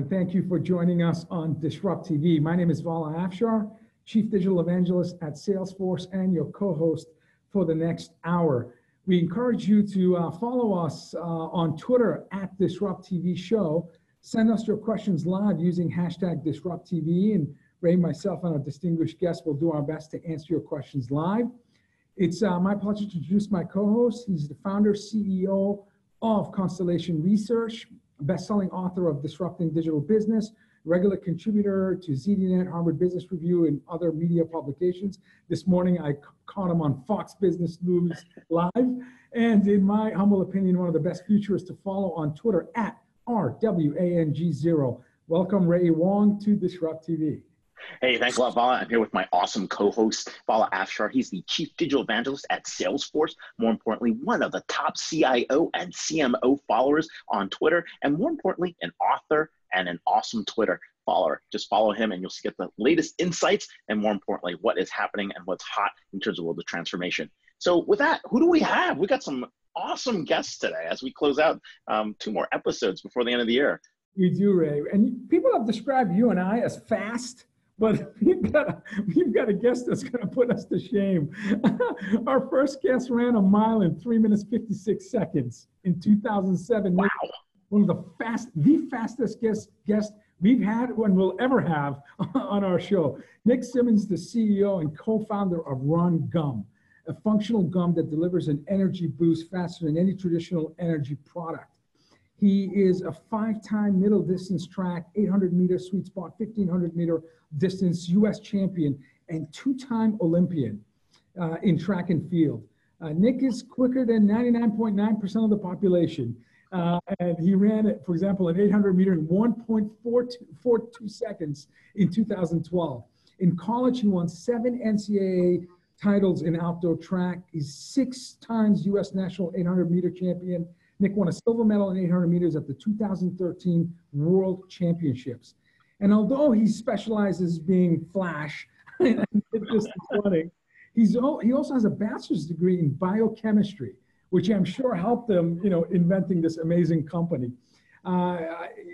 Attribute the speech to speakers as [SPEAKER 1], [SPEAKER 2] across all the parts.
[SPEAKER 1] and thank you for joining us on Disrupt TV. My name is Vala Afshar, Chief Digital Evangelist at Salesforce and your co-host for the next hour. We encourage you to uh, follow us uh, on Twitter at Disrupt TV Show. Send us your questions live using hashtag Disrupt TV, and Ray, myself, and our distinguished guests will do our best to answer your questions live. It's uh, my pleasure to introduce my co-host. He's the founder, CEO of Constellation Research, best-selling author of Disrupting Digital Business, regular contributor to ZDNet, Harvard Business Review, and other media publications. This morning, I caught him on Fox Business News Live. And in my humble opinion, one of the best futurists to follow on Twitter at RWANG0. Welcome, Ray Wang, to Disrupt TV.
[SPEAKER 2] Hey, thanks a lot, Vala. I'm here with my awesome co-host, Vala Afshar. He's the chief digital evangelist at Salesforce. More importantly, one of the top CIO and CMO followers on Twitter, and more importantly, an author and an awesome Twitter follower. Just follow him, and you'll get the latest insights, and more importantly, what is happening and what's hot in terms of world of transformation. So, with that, who do we have? We got some awesome guests today as we close out um, two more episodes before the end of the year.
[SPEAKER 1] We do, Ray. And people have described you and I as fast but we've got a, we've got a guest that's going to put us to shame. Our first guest ran a mile in three minutes fifty six seconds in two thousand seven.
[SPEAKER 2] Wow!
[SPEAKER 1] One of the fast, the fastest guest guest we've had and will ever have on our show. Nick Symmonds, the CEO and co-founder of Run Gum, a functional gum that delivers an energy boost faster than any traditional energy product. He is a five-time middle distance track, 800 meter sweet spot, 1500 meter distance U.S. champion, and two-time Olympian uh, in track and field. Uh, Nick is quicker than 99.9% of the population. Uh, and he ran it, for example, an 800 meter in 1.42 seconds in 2012. In college, he won seven NCAA titles in outdoor track. He's six times U.S. national 800 meter champion Nick won a silver medal in 800 meters at the 2013 World Championships. And although he specializes being flash he's he also has a bachelor's degree in biochemistry, which I'm sure helped him, you know, inventing this amazing company. Uh,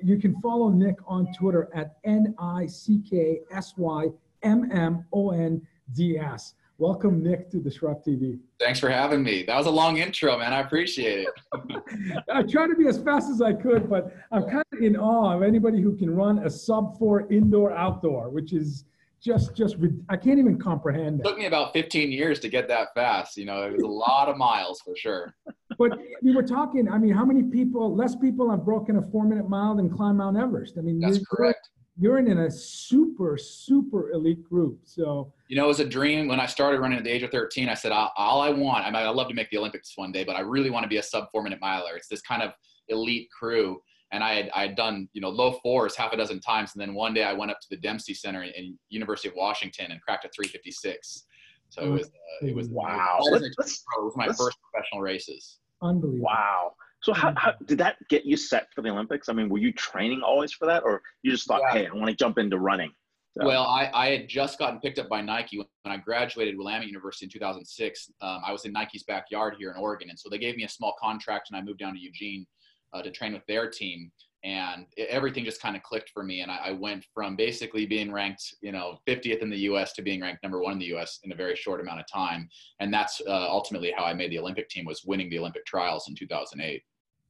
[SPEAKER 1] you can follow Nick on Twitter at N I C K S Y M M O N D S. Welcome, Nick, to Disrupt TV.
[SPEAKER 3] Thanks for having me. That was a long intro, man. I appreciate it.
[SPEAKER 1] I tried to be as fast as I could, but I'm kind of in awe of anybody who can run a sub four indoor outdoor, which is just just I can't even comprehend.
[SPEAKER 3] It took me about 15 years to get that fast. You know, it was a lot of miles for sure.
[SPEAKER 1] But we were talking. I mean, how many people? Less people have broken a four minute mile than climb Mount Everest. I mean,
[SPEAKER 3] that's correct
[SPEAKER 1] you're in a super super elite group. So
[SPEAKER 3] you know it was a dream. When i started running at the age of 13 i said all i want i mean i love to make the olympics one day but i really want to be a sub four minute miler. It's this kind of elite crew. And i had i had done you know low fours half a dozen times. And then one day i went up to the dempsey center in university of washington and cracked a 356 so it was uh, it was
[SPEAKER 2] wow.
[SPEAKER 3] it was my first professional races.
[SPEAKER 1] Unbelievable.
[SPEAKER 2] Wow so how, how, did that get you set for the Olympics? I mean, were you training always for that, or you just thought, yeah. hey, I want to jump into running?
[SPEAKER 3] So. Well, I, I had just gotten picked up by Nike when I graduated Willamette University in 2006. Um, I was in Nike's backyard here in Oregon, and so they gave me a small contract, and I moved down to Eugene uh, to train with their team. And it, everything just kind of clicked for me, and I, I, went from basically being ranked, you know, 50th in the U.S. to being ranked number one in the U.S. in a very short amount of time. And that's uh, ultimately how I made the Olympic team was winning the Olympic trials in 2008.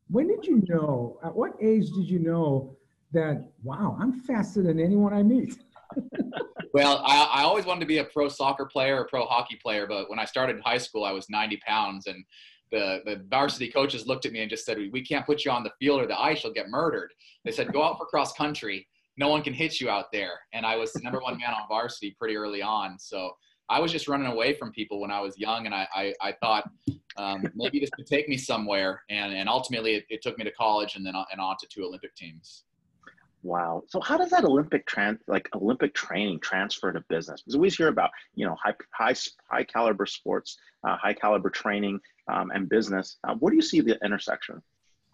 [SPEAKER 1] When did you know, at what age did you know that, wow, I'm faster than anyone I meet?
[SPEAKER 3] well, I, I, always wanted to be a pro soccer player or pro hockey player, but when I started high school, I was 90 pounds, and the, the varsity coaches looked at me and just said, "We can't put you on the field, or the ice, you'll get murdered." They said, "Go out for cross country. No one can hit you out there." And I was the number one man on varsity pretty early on, so I was just running away from people when I was young, and I, I, I thought um, maybe this could take me somewhere. And, and ultimately, it, it, took me to college and then and on to two Olympic teams.
[SPEAKER 2] Wow. So how does that Olympic trans like Olympic training transfer to business? Because we always hear about you know high high high caliber sports, uh, high caliber training, um, and business. Uh, where do you see the intersection?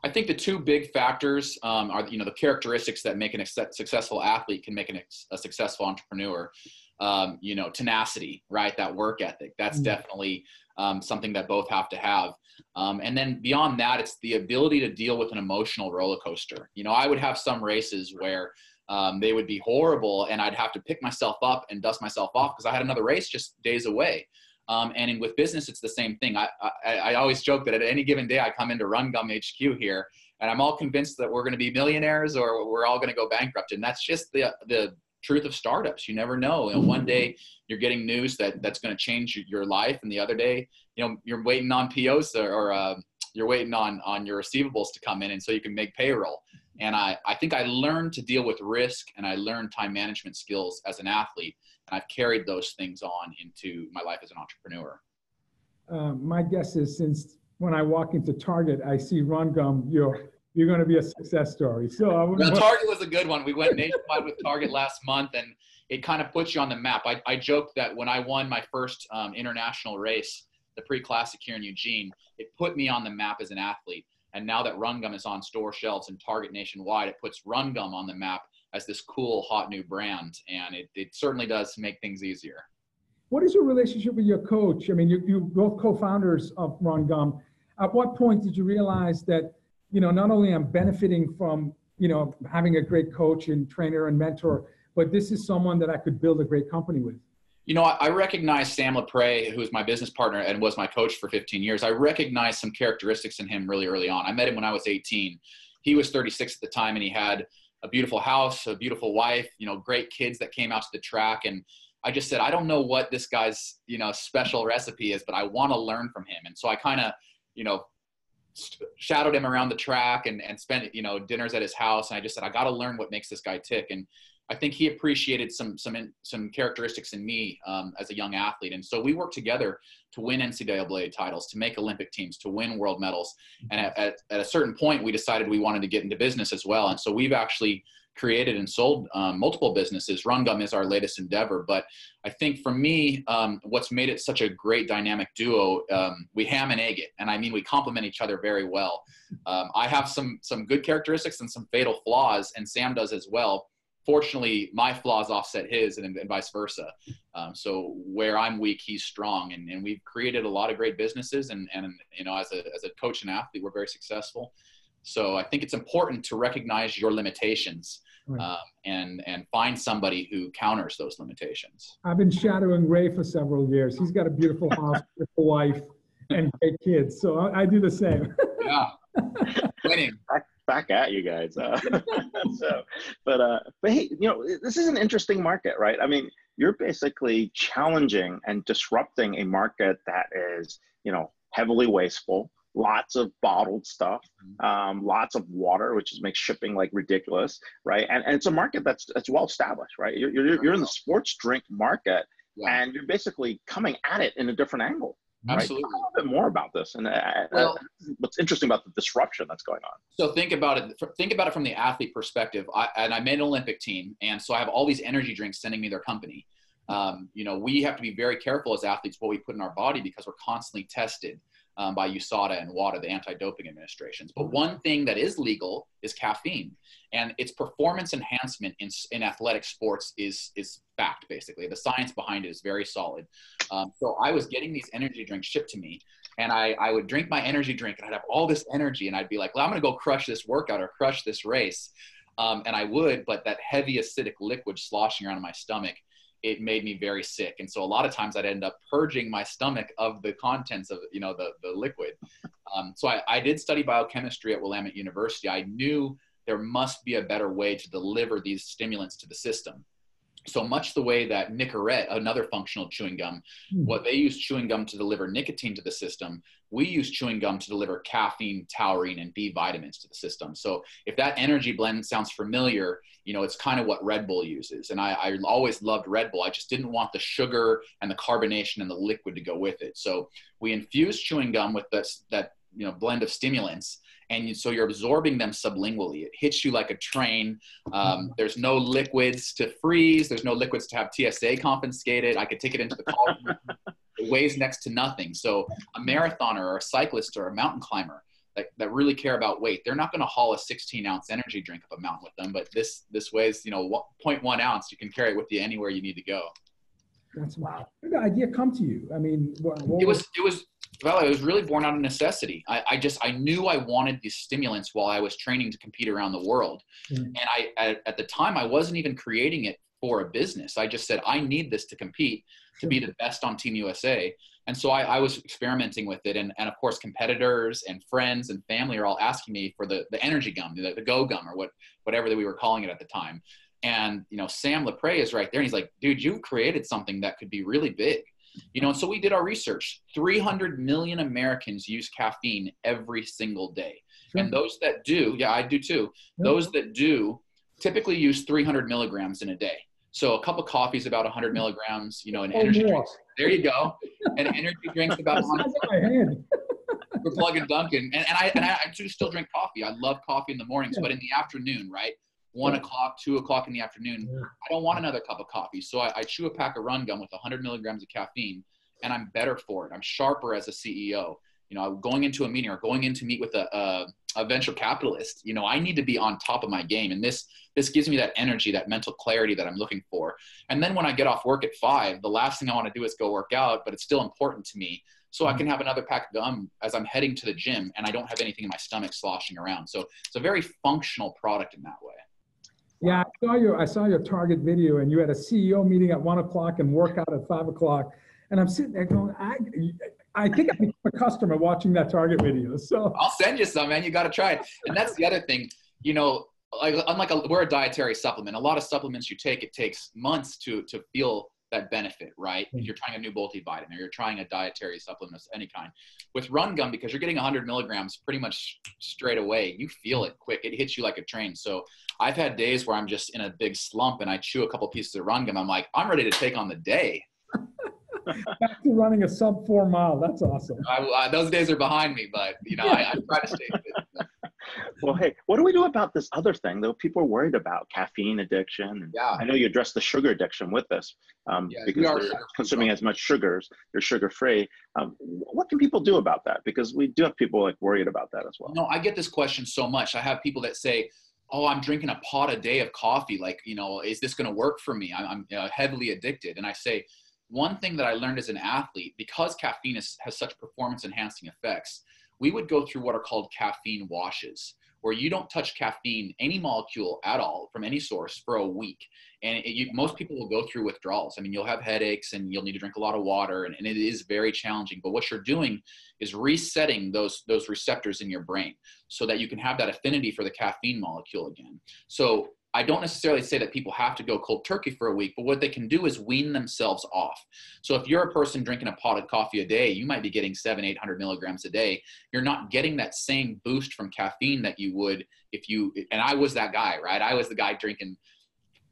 [SPEAKER 3] I think the two big factors um, are, you know, the characteristics that make an successful athlete can make an, a successful entrepreneur. Um, you know, tenacity, right? That work ethic. That's mm-hmm. definitely um, something that both have to have. Um, and then beyond that, it's the ability to deal with an emotional roller coaster. You know, I would have some races where um, they would be horrible and I'd have to pick myself up and dust myself off because I had another race just days away. Um, and in, with business, it's the same thing. I, I, I, always joke that at any given day, I come into Run Gum HQ here, and I'm all convinced that we're going to be millionaires or we're all going to go bankrupt. And that's just the the truth of startups. You never know. You know one day you're getting news that that's going to change your life, and the other day, you know, you're waiting on POs or, or uh, you're waiting on on your receivables to come in, and so you can make payroll. And I, I think I learned to deal with risk and I learned time management skills as an athlete. And I've carried those things on into my life as an entrepreneur.
[SPEAKER 1] Uh, my guess is since when I walk into Target, I see Run Gum, you're, you're going to be a success story. So
[SPEAKER 3] well, Target was a good one. We went nationwide with Target last month and it kind of puts you on the map. I, I joked that when I won my first um, international race, the pre-classic here in Eugene, it put me on the map as an athlete and now that Run Gum is on store shelves and Target nationwide, it puts Run Gum on the map as this cool, hot new brand. And it, it certainly does make things easier.
[SPEAKER 1] What is your relationship with your coach? I mean, you, you both co-founders of Run Gum. At what point did you realize that, you know, not only I'm benefiting from, you know, having a great coach and trainer and mentor, but this is someone that I could build a great company with?
[SPEAKER 3] You know, I, recognize Sam Lapray, who's my business partner and was my coach for 15 years. I recognized some characteristics in him really early on. I met him when I was 18. He was 36 at the time, and he had a beautiful house, a beautiful wife, you know, great kids that came out to the track. And I just said, I don't know what this guy's, you know, special recipe is, but I want to learn from him. And so I kind of, you know, shadowed him around the track and, and spent, you know, dinners at his house. And I just said, I got to learn what makes this guy tick. And I think he appreciated some some some characteristics in me um, as a young athlete, and so we worked together to win NCAA titles, to make Olympic teams, to win world medals. And at, at, at a certain point, we decided we wanted to get into business as well, and so we've actually created and sold um, multiple businesses. Run Gum is our latest endeavor, but I think for me, um, what's made it such a great dynamic duo, um, we ham and egg it, and I mean we complement each other very well. Um, I have some some good characteristics and some fatal flaws, and Sam does as well fortunately my flaws offset his and, and vice versa um, so where i'm weak he's strong and, and we've created a lot of great businesses and, and you know as a, as a coach and athlete we're very successful so i think it's important to recognize your limitations right. um, and and find somebody who counters those limitations
[SPEAKER 1] i've been shadowing ray for several years he's got a beautiful house beautiful wife and great kids so I, I do the same
[SPEAKER 3] yeah winning
[SPEAKER 2] back at you guys. Uh, so, but uh, but hey, you know, this is an interesting market, right? I mean, you're basically challenging and disrupting a market that is, you know, heavily wasteful, lots of bottled stuff, mm-hmm. um, lots of water, which is makes shipping like ridiculous, right? And, and it's a market that's that's well established, right? You're you're, you're in the sports drink market, yeah. and you're basically coming at it in a different angle.
[SPEAKER 3] Absolutely.
[SPEAKER 2] Right? a little bit more about this and uh, uh, well, what's interesting about the disruption that's going on.
[SPEAKER 3] So think about it. Think about it from the athlete perspective. I, and I made an Olympic team, and so I have all these energy drinks sending me their company. Um, you know, we have to be very careful as athletes what we put in our body because we're constantly tested um, by USADA and WADA, the anti-doping administrations. But one thing that is legal is caffeine, and its performance enhancement in, in athletic sports is is fact. Basically, the science behind it is very solid. Um, so I was getting these energy drinks shipped to me, and I I would drink my energy drink, and I'd have all this energy, and I'd be like, well, I'm gonna go crush this workout or crush this race. Um, and I would, but that heavy acidic liquid sloshing around in my stomach it made me very sick. And so a lot of times I'd end up purging my stomach of the contents of, you know, the, the liquid. Um, so I, I did study biochemistry at Willamette University. I knew there must be a better way to deliver these stimulants to the system so much the way that Nicorette, another functional chewing gum, mm. what they use chewing gum to deliver nicotine to the system, we use chewing gum to deliver caffeine, taurine, and B vitamins to the system. So if that energy blend sounds familiar, you know, it's kind of what Red Bull uses. And I, I always loved Red Bull. I just didn't want the sugar and the carbonation and the liquid to go with it. So we infuse chewing gum with this, that, you know, blend of stimulants and so you're absorbing them sublingually. It hits you like a train. Um, there's no liquids to freeze. There's no liquids to have TSA confiscated. I could take it into the car. it weighs next to nothing. So a marathoner or a cyclist or a mountain climber that, that really care about weight, they're not going to haul a 16 ounce energy drink up a mountain with them. But this this weighs you know 0.1 ounce. You can carry it with you anywhere you need to go.
[SPEAKER 1] That's wow. Did the idea come to you? I mean, what, what
[SPEAKER 3] it was it was well, it was really born out of necessity. I, I, just I knew I wanted these stimulants while I was training to compete around the world, mm-hmm. and I at, at, the time I wasn't even creating it for a business. I just said I need this to compete to be the best on Team USA, and so I, I was experimenting with it, and, and of course competitors and friends and family are all asking me for the the energy gum, the, the Go gum or what whatever that we were calling it at the time, and you know Sam Lapray is right there, and he's like, dude, you created something that could be really big you know, and so we did our research. 300 million Americans use caffeine every single day. Sure. And those that do, yeah, I do too. Those that do typically use 300 milligrams in a day. So a cup of coffee is about 100 milligrams, you know, an oh, energy drink. There you go. An energy drink's about 100. We're plugging Dunkin'. And, and, I, and I, I do still drink coffee. I love coffee in the mornings, yeah. but in the afternoon, right? one o'clock, two o'clock in the afternoon. I don't want another cup of coffee. So I, I, chew a pack of run gum with 100 milligrams of caffeine and I'm better for it. I'm sharper as a CEO. You know, going into a meeting or going in to meet with a, a, a venture capitalist, you know, I need to be on top of my game. And this, this gives me that energy, that mental clarity that I'm looking for. And then when I get off work at five, the last thing I want to do is go work out, but it's still important to me. So I mm-hmm. can have another pack of gum as I'm heading to the gym and I don't have anything in my stomach sloshing around. So it's a very functional product in that way.
[SPEAKER 1] Yeah, I saw your I saw your Target video, and you had a CEO meeting at one o'clock and workout at five o'clock. And I'm sitting there going, I I think I became a customer watching that Target video. So
[SPEAKER 3] I'll send you some, man. You got to try it. And that's the other thing, you know. Like unlike a, we're a dietary supplement, a lot of supplements you take, it takes months to to feel that benefit, right? If mm. you're trying a new multivitamin or you're trying a dietary supplement of any kind. With Run Gum, because you're getting 100 milligrams pretty much straight away, you feel it quick. It hits you like a train. So I've had days where I'm just in a big slump and I chew a couple pieces of Run Gum. I'm like, I'm ready to take on the day.
[SPEAKER 1] Back to running a sub four mile. That's awesome.
[SPEAKER 3] I, I, those days are behind me, but you know, I, I try to stay fit
[SPEAKER 2] well, hey, what do we do about this other thing though? People are worried about caffeine addiction.
[SPEAKER 3] yeah.
[SPEAKER 2] I know you addressed the sugar addiction with this um, yeah, because they're consuming as much sugars. They're sugar free. Um, what can people do about that? Because we do have people like worried about that as well.
[SPEAKER 3] No, I get this question so much. I have people that say, "Oh, I'm drinking a pot a day of coffee. Like, you know, is this going to work for me? I'm, I'm uh, heavily addicted." And I say, one thing that I learned as an athlete, because caffeine is, has such performance enhancing effects, we would go through what are called caffeine washes where you don't touch caffeine, any molecule at all from any source for a week. And it, you, most people will go through withdrawals. I mean, you'll have headaches and you'll need to drink a lot of water, and, and it is very challenging. But what you're doing is resetting those those receptors in your brain so that you can have that affinity for the caffeine molecule again. So I don't necessarily say that people have to go cold turkey for a week, but what they can do is wean themselves off. So if you're a person drinking a pot of coffee a day, you might be getting seven, 800 milligrams a day. You're not getting that same boost from caffeine that you would if you, and I was that guy, right? I was the guy drinking,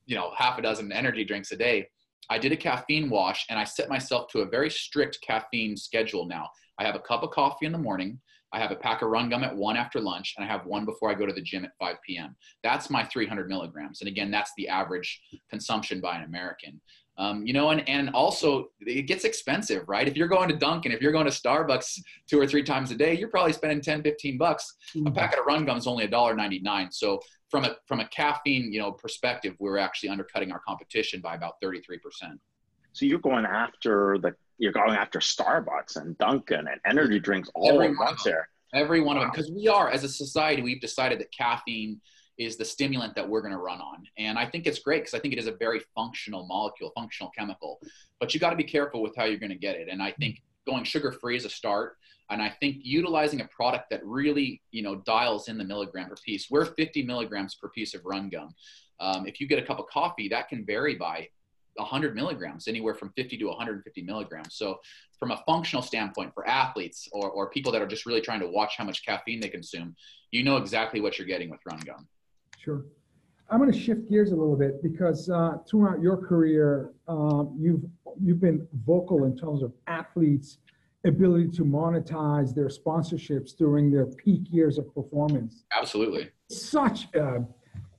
[SPEAKER 3] you know, half a dozen energy drinks a day. I did a caffeine wash and I set myself to a very strict caffeine schedule now. I have a cup of coffee in the morning. I have a pack of run gum at one after lunch, and I have one before I go to the gym at 5 p.m. That's my 300 milligrams. And again, that's the average consumption by an American. Um, you know, and, and also it gets expensive, right? If you're going to Dunkin', if you're going to Starbucks two or three times a day, you're probably spending 10, 15 bucks. Mm-hmm. A packet of run gum is only $1.99. So from a, from a caffeine, you know, perspective, we're actually undercutting our competition by about 33%.
[SPEAKER 2] So you're going after the you're going after Starbucks and Dunkin' and energy drinks all Every at once there.
[SPEAKER 3] Every one wow. of them, because we are as a society, we've decided that caffeine is the stimulant that we're going to run on, and I think it's great because I think it is a very functional molecule, functional chemical. But you got to be careful with how you're going to get it, and I think going sugar free is a start. And I think utilizing a product that really, you know, dials in the milligram per piece. We're 50 milligrams per piece of run gum. Um, if you get a cup of coffee, that can vary by 100 milligrams, anywhere from 50 to 150 milligrams. So, from a functional standpoint for athletes or, or people that are just really trying to watch how much caffeine they consume, you know exactly what you're getting with Run Gum.
[SPEAKER 1] Sure. I'm going to shift gears a little bit because uh, throughout your career, um, you've you've been vocal in terms of athletes' ability to monetize their sponsorships during their peak years of performance.
[SPEAKER 3] Absolutely.
[SPEAKER 1] Such, a,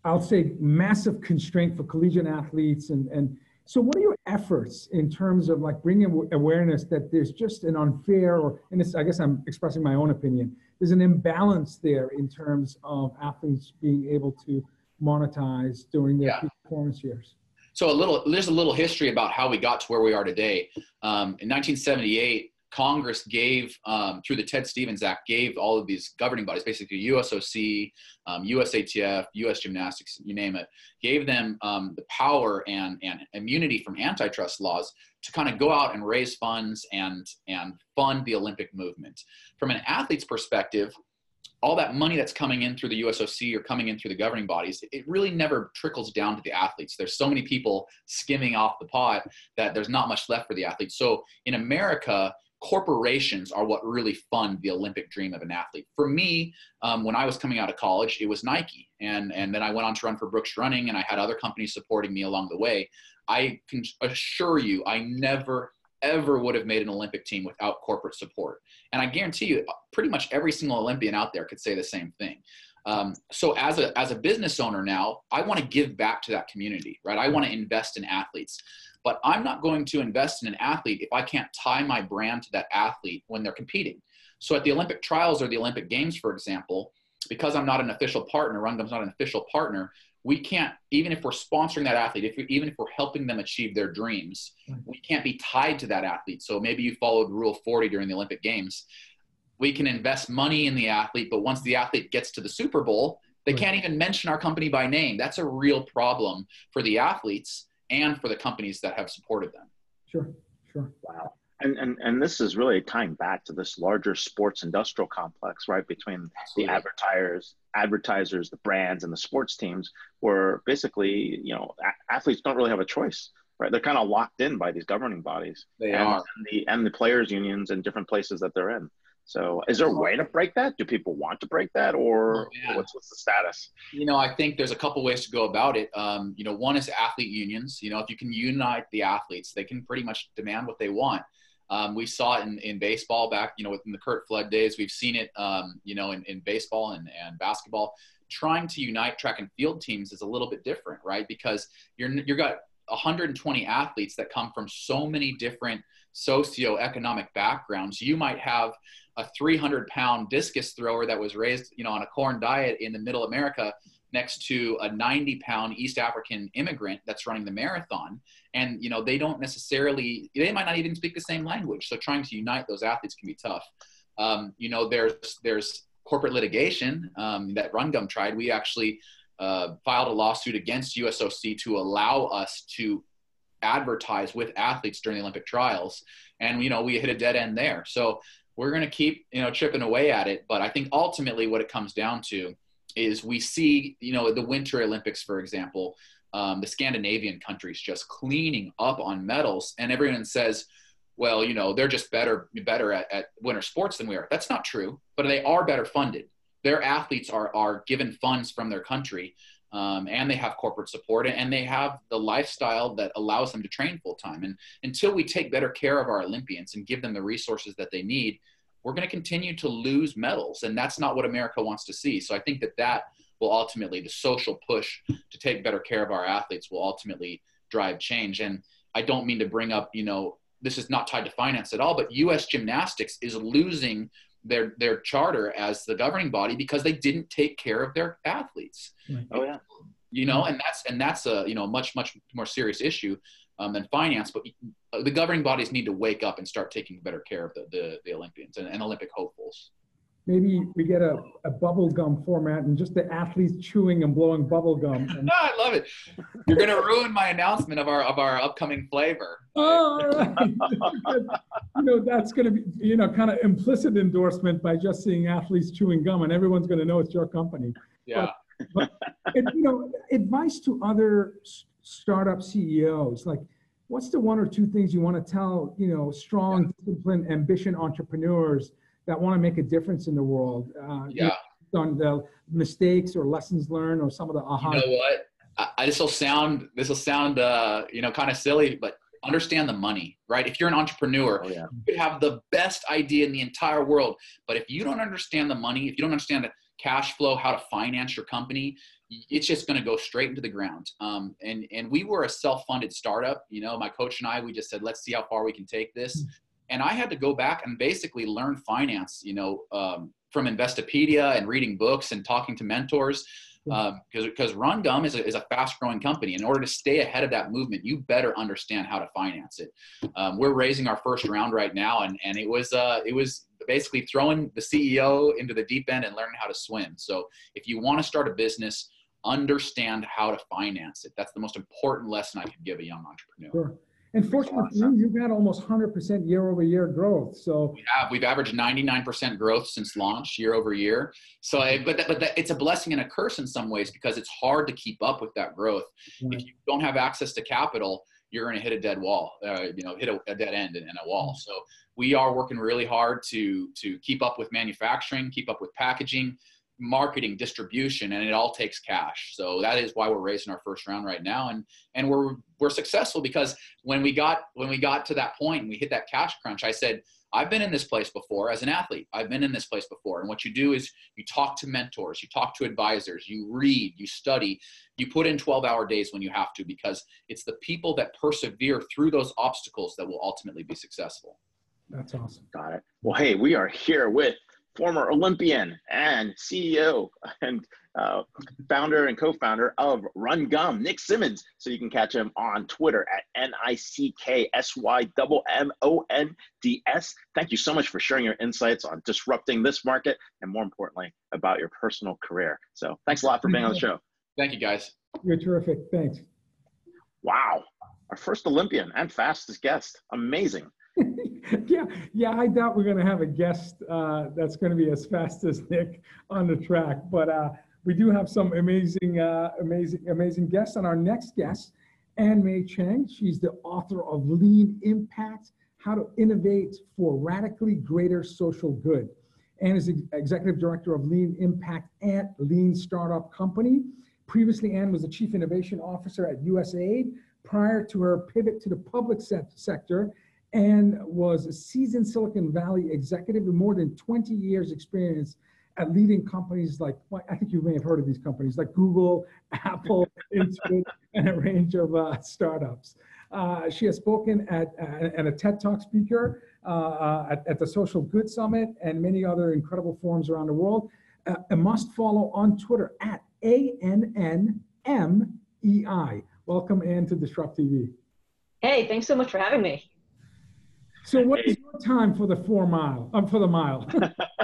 [SPEAKER 1] I'll say, massive constraint for collegiate athletes and and so what are your efforts in terms of like bringing awareness that there's just an unfair or, and I guess I'm expressing my own opinion, there's an imbalance there in terms of athletes being able to monetize during their yeah. performance years?
[SPEAKER 3] So a little, there's a little history about how we got to where we are today. Um, in 1978, Congress gave, um, through the Ted Stevens Act, gave all of these governing bodies, basically USOC, um, USATF, US Gymnastics, you name it, gave them um, the power and, and immunity from antitrust laws to kind of go out and raise funds and, and fund the Olympic movement. From an athlete's perspective, all that money that's coming in through the USOC or coming in through the governing bodies, it really never trickles down to the athletes. There's so many people skimming off the pot that there's not much left for the athletes. So in America, corporations are what really fund the Olympic dream of an athlete. For me, um, when I was coming out of college, it was Nike, and and then I went on to run for Brooks Running, and I had other companies supporting me along the way. I can assure you, I never ever would have made an Olympic team without corporate support. And I guarantee you, pretty much every single Olympian out there could say the same thing. Um, so as a as a business owner now, I want to give back to that community, right? I want to invest in athletes, but I'm not going to invest in an athlete if I can't tie my brand to that athlete when they're competing. So at the Olympic trials or the Olympic Games, for example, because I'm not an official partner, Rungum's not an official partner, we can't even if we're sponsoring that athlete if we, even if we're helping them achieve their dreams we can't be tied to that athlete. So maybe you followed rule 40 during the olympic games. We can invest money in the athlete but once the athlete gets to the super bowl they can't even mention our company by name. That's a real problem for the athletes and for the companies that have supported them
[SPEAKER 1] sure sure
[SPEAKER 2] wow and, and and this is really tying back to this larger sports industrial complex, right? Between Absolutely. the advertisers, advertisers, the brands, and the sports teams, where basically, you know, a- athletes don't really have a choice, right? They're kind of locked in by these governing bodies
[SPEAKER 3] they
[SPEAKER 2] and,
[SPEAKER 3] are.
[SPEAKER 2] and the and the players' unions and different places that they're in. So, is there a way to break that? Do people want to break that, or oh, yeah. what's what's the status?
[SPEAKER 3] You know, I think there's a couple ways to go about it. Um, you know, one is athlete unions. You know, if you can unite the athletes, they can pretty much demand what they want. Um, we saw it in, in baseball back, you know, within the Curt Flood days. We've seen it, um, you know, in, in baseball and, and basketball. Trying to unite track and field teams is a little bit different, right? Because you're you've got 120 athletes that come from so many different socioeconomic backgrounds. You might have a 300 pound discus thrower that was raised, you know, on a corn diet in the middle America next to a 90 pound East African immigrant that's running the marathon. And, you know, they don't necessarily, they might not even speak the same language. So trying to unite those athletes can be tough. Um, you know, there's, there's corporate litigation um, that Rungum tried. We actually uh, filed a lawsuit against USOC to allow us to advertise with athletes during the Olympic trials. And, you know, we hit a dead end there. So we're going to keep, you know, chipping away at it. But I think ultimately what it comes down to is we see, you know, the Winter Olympics, for example, um, the Scandinavian countries just cleaning up on medals, and everyone says, well, you know, they're just better better at, at winter sports than we are. That's not true, but they are better funded. Their athletes are are given funds from their country, um, and they have corporate support, and they have the lifestyle that allows them to train full time. And until we take better care of our Olympians and give them the resources that they need, we're going to continue to lose medals and that's not what america wants to see. So i think that that will ultimately the social push to take better care of our athletes will ultimately drive change. And i don't mean to bring up you know this is not tied to finance at all but us gymnastics is losing their their charter as the governing body because they didn't take care of their athletes.
[SPEAKER 2] Oh yeah.
[SPEAKER 3] You know mm-hmm. and that's and that's a you know much much more serious issue um, than finance. But the governing bodies need to wake up and start taking better care of the, the, the Olympians and, and, Olympic hopefuls.
[SPEAKER 1] Maybe we get a, a bubble gum format and just the athletes chewing and blowing bubble gum. And...
[SPEAKER 3] I love it. You're going to ruin my announcement of our of our upcoming flavor.
[SPEAKER 1] Oh, you know that's going to be you know kind of implicit endorsement by just seeing athletes chewing gum, and everyone's going to know it's your company.
[SPEAKER 3] Yeah.
[SPEAKER 1] But, but you know, advice to other startup CEOs? Like, what's the one or two things you want to tell, you know, strong, yeah. disciplined, ambition entrepreneurs that want to make a difference in the world?
[SPEAKER 3] Uh, yeah.
[SPEAKER 1] On the mistakes or lessons learned or some of the aha.
[SPEAKER 3] You know what? I, this will sound this will sound uh, you know kind of silly, but understand the money, right? If you're an entrepreneur,
[SPEAKER 2] oh, yeah.
[SPEAKER 3] you could have the best idea in the entire world, but if you don't understand the money, if you don't understand the cash flow, how to finance your company, it's just going to go straight into the ground. Um, and and we were a self-funded startup. You know, my coach and I, we just said, let's see how far we can take this. And I had to go back and basically learn finance. You know, um, from Investopedia and reading books and talking to mentors. because um, because Run Gum is a, is a fast growing company. In order to stay ahead of that movement, you better understand how to finance it. Um, we're raising our first round right now, and and it was uh it was basically throwing the CEO into the deep end and learning how to swim. So if you want to start a business, understand how to finance it. That's the most important lesson I could give a young entrepreneur.
[SPEAKER 1] Sure. And fortunately, you've had almost 100% year over year growth. So
[SPEAKER 3] we have, we've averaged 99% growth since launch year over year. So, but, that, but that, it's a blessing and a curse in some ways because it's hard to keep up with that growth. Right. If you don't have access to capital, you're going to hit a dead wall, uh, you know, hit a, a, dead end and, and a wall. So we are working really hard to, to keep up with manufacturing, keep up with packaging, marketing, distribution, and it all takes cash. So that is why we're raising our first round right now, and and we're we're successful because when we got when we got to that point and we hit that cash crunch, I said. I've been in this place before as an athlete. I've been in this place before. And what you do is you talk to mentors, you talk to advisors, you read, you study, you put in 12 hour days when you have to because it's the people that persevere through those obstacles that will ultimately be successful.
[SPEAKER 1] That's awesome.
[SPEAKER 2] Got it. Well, hey, we are here with former Olympian and CEO and uh, founder and co-founder of Run Gum, Nick Symmonds. So you can catch him on Twitter at N-I-C-K-S-Y-M-O-N-D-S. Thank you so much for sharing your insights on disrupting this market and more importantly, about your personal career. So thanks a lot for being on the show.
[SPEAKER 3] Thank you guys.
[SPEAKER 1] You're terrific. Thanks.
[SPEAKER 2] Wow. Our first Olympian and fastest guest. Amazing.
[SPEAKER 1] yeah, yeah. I doubt we're going to have a guest uh, that's going to be as fast as Nick on the track, but uh, we do have some amazing, uh, amazing, amazing guests. And our next guest, Ann Mei Chang. She's the author of Lean Impact: How to Innovate for Radically Greater Social Good. Ann is the executive director of Lean Impact at Lean Startup Company. Previously, Ann was the chief innovation officer at USAID prior to her pivot to the public sector and was a seasoned Silicon Valley executive with more than 20 years experience at leading companies like, well, I think you may have heard of these companies like Google, Apple, Intuit, and a range of uh, startups. Uh, she has spoken at, uh, and a TED Talk speaker uh, uh, at, at, the Social Good Summit and many other incredible forums around the world. Uh, a must follow on Twitter at A-N-N-M-E-I. Welcome, Ann, to Disrupt TV.
[SPEAKER 4] Hey, thanks so much for having me.
[SPEAKER 1] So what is your time for the four mile? Um, for the mile.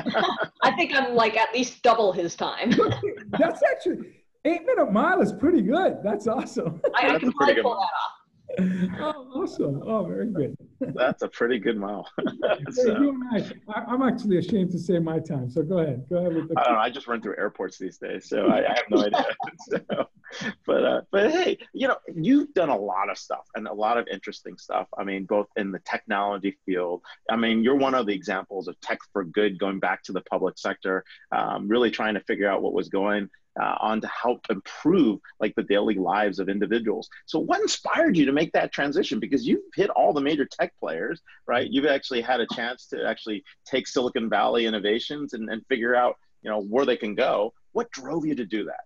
[SPEAKER 4] I think I'm like at least double his time.
[SPEAKER 1] That's actually eight minute mile is pretty good. That's awesome.
[SPEAKER 4] I, I can probably pull that off
[SPEAKER 1] oh, awesome. Oh, very good.
[SPEAKER 2] That's a pretty good mile.
[SPEAKER 1] so. hey, I, I, am actually ashamed to say my time. So go ahead. Go ahead with the.
[SPEAKER 2] I don't know. I just run through airports these days, so I, I have no idea. so, but uh, but hey, you know, you've done a lot of stuff and a lot of interesting stuff. I mean, both in the technology field. I mean, you're one of the examples of tech for good, going back to the public sector, um, really trying to figure out what was going uh, on to help improve like the daily lives of individuals. So what inspired you to make that transition? Because you've hit all the major tech players, right? You've actually had a chance to actually take Silicon Valley innovations and, and figure out, you know, where they can go. What drove you to do that?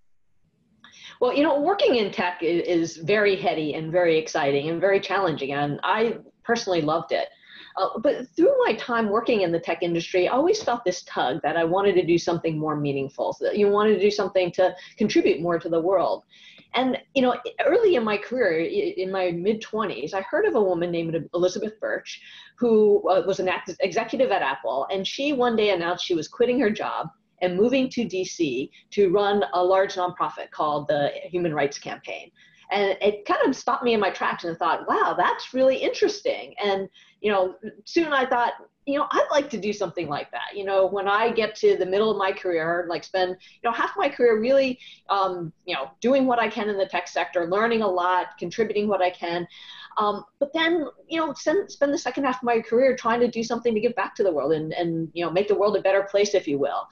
[SPEAKER 4] Well, you know, working in tech is, is very heady and very exciting and very challenging, and I personally loved it. Uh, but through my time working in the tech industry, I always felt this tug that I wanted to do something more meaningful. So you wanted to do something to contribute more to the world. And you know, early in my career, in my mid 20s, I heard of a woman named Elizabeth Birch, who uh, was an executive at Apple, and she one day announced she was quitting her job and moving to DC to run a large nonprofit called the Human Rights Campaign. And it kind of stopped me in my tracks and thought, wow, that's really interesting. And you know, soon I thought, you know, I'd like to do something like that. You know, when I get to the middle of my career, like spend, you know, half my career really, um, you know, doing what I can in the tech sector, learning a lot, contributing what I can. Um, but then, you know, spend, spend the second half of my career trying to do something to give back to the world and, and, you know, make the world a better place, if you will.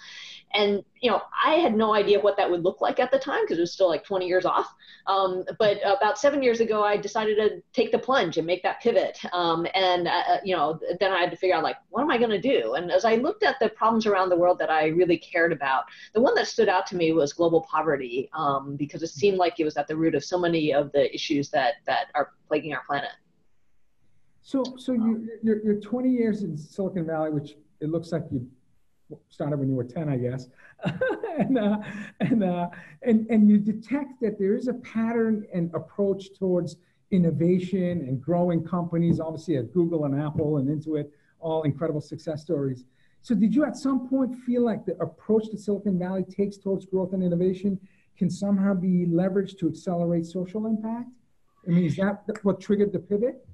[SPEAKER 4] And, you know, I had no idea what that would look like at the time because it was still like 20 years off. Um, but about seven years ago, I decided to take the plunge and make that pivot. Um, and, uh, uh you know, then I had to figure out like, what am I going to do? And as I looked at the problems around the world that I really cared about, the one that stood out to me was global poverty um, because it seemed like it was at the root of so many of the issues that, that are plaguing our planet.
[SPEAKER 1] So, so you, you're, you're 20 years in Silicon Valley, which it looks like you started when you were 10, I guess. and, uh, and, uh, and, and you detect that there is a pattern and approach towards innovation and growing companies, obviously at Google and Apple and Intuit, all incredible success stories. So did you at some point feel like the approach that Silicon Valley takes towards growth and innovation can somehow be leveraged to accelerate social impact? I mean, is that what triggered the pivot?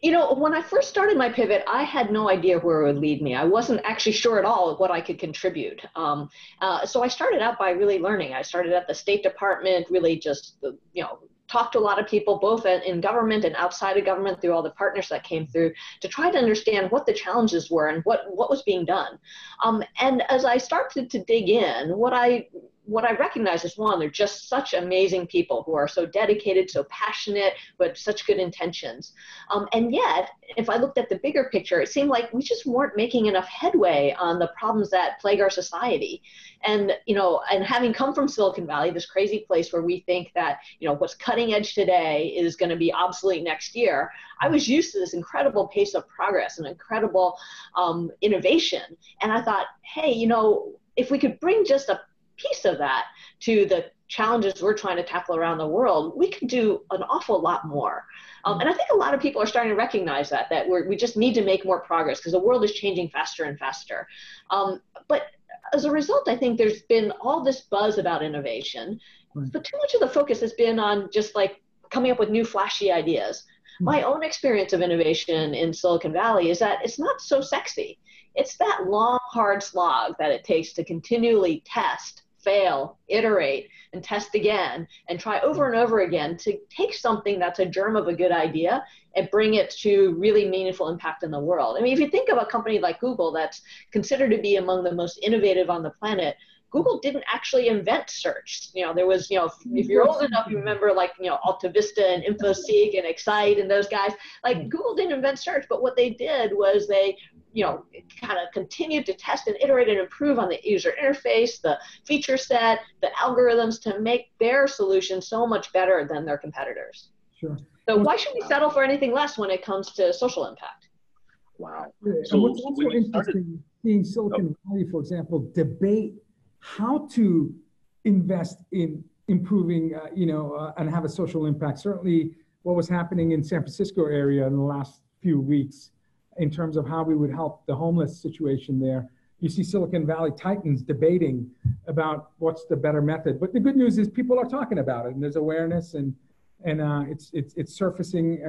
[SPEAKER 4] You know, when I first started my pivot, I had no idea where it would lead me. I wasn't actually sure at all what I could contribute. Um, uh, so I started out by really learning. I started at the State Department, really just, you know, talked to a lot of people, both in government and outside of government, through all the partners that came through, to try to understand what the challenges were and what what was being done. Um, and as I started to dig in, what I what I recognize is one, they're just such amazing people who are so dedicated, so passionate, but such good intentions. Um, and yet, if I looked at the bigger picture, it seemed like we just weren't making enough headway on the problems that plague our society. And you know, and having come from Silicon Valley, this crazy place where we think that you know what's cutting edge today is going to be obsolete next year, I was used to this incredible pace of progress and incredible um, innovation. And I thought, hey, you know, if we could bring just a piece of that to the challenges we're trying to tackle around the world, we can do an awful lot more. Um, and I think a lot of people are starting to recognize that, that we we just need to make more progress because the world is changing faster and faster. Um, but as a result, I think there's been all this buzz about innovation, right. but too much of the focus has been on just like coming up with new flashy ideas. Hmm. My own experience of innovation in Silicon Valley is that it's not so sexy. It's that long, hard slog that it takes to continually test fail, iterate, and test again, and try over and over again to take something that's a germ of a good idea and bring it to really meaningful impact in the world. I mean, if you think of a company like Google that's considered to be among the most innovative on the planet, Google didn't actually invent search. You know, there was, you know, if you're old enough, you remember like, you know, AltaVista and InfoSeek and Excite and those guys. Like hmm. Google didn't invent search, but what they did was they you know, kind of continue to test and iterate and improve on the user interface, the feature set, the algorithms to make their solution so much better than their competitors.
[SPEAKER 1] Sure.
[SPEAKER 4] So why should we settle for anything less when it comes to social impact?
[SPEAKER 2] Wow.
[SPEAKER 1] So and what's also interesting, started... seeing Silicon oh. Valley, for example, debate how to invest in improving, uh, you know, uh, and have a social impact. Certainly, what was happening in San Francisco area in the last few weeks in terms of how we would help the homeless situation there. You see Silicon Valley titans debating about what's the better method. But the good news is people are talking about it, and there's awareness, and and uh, it's it's it's surfacing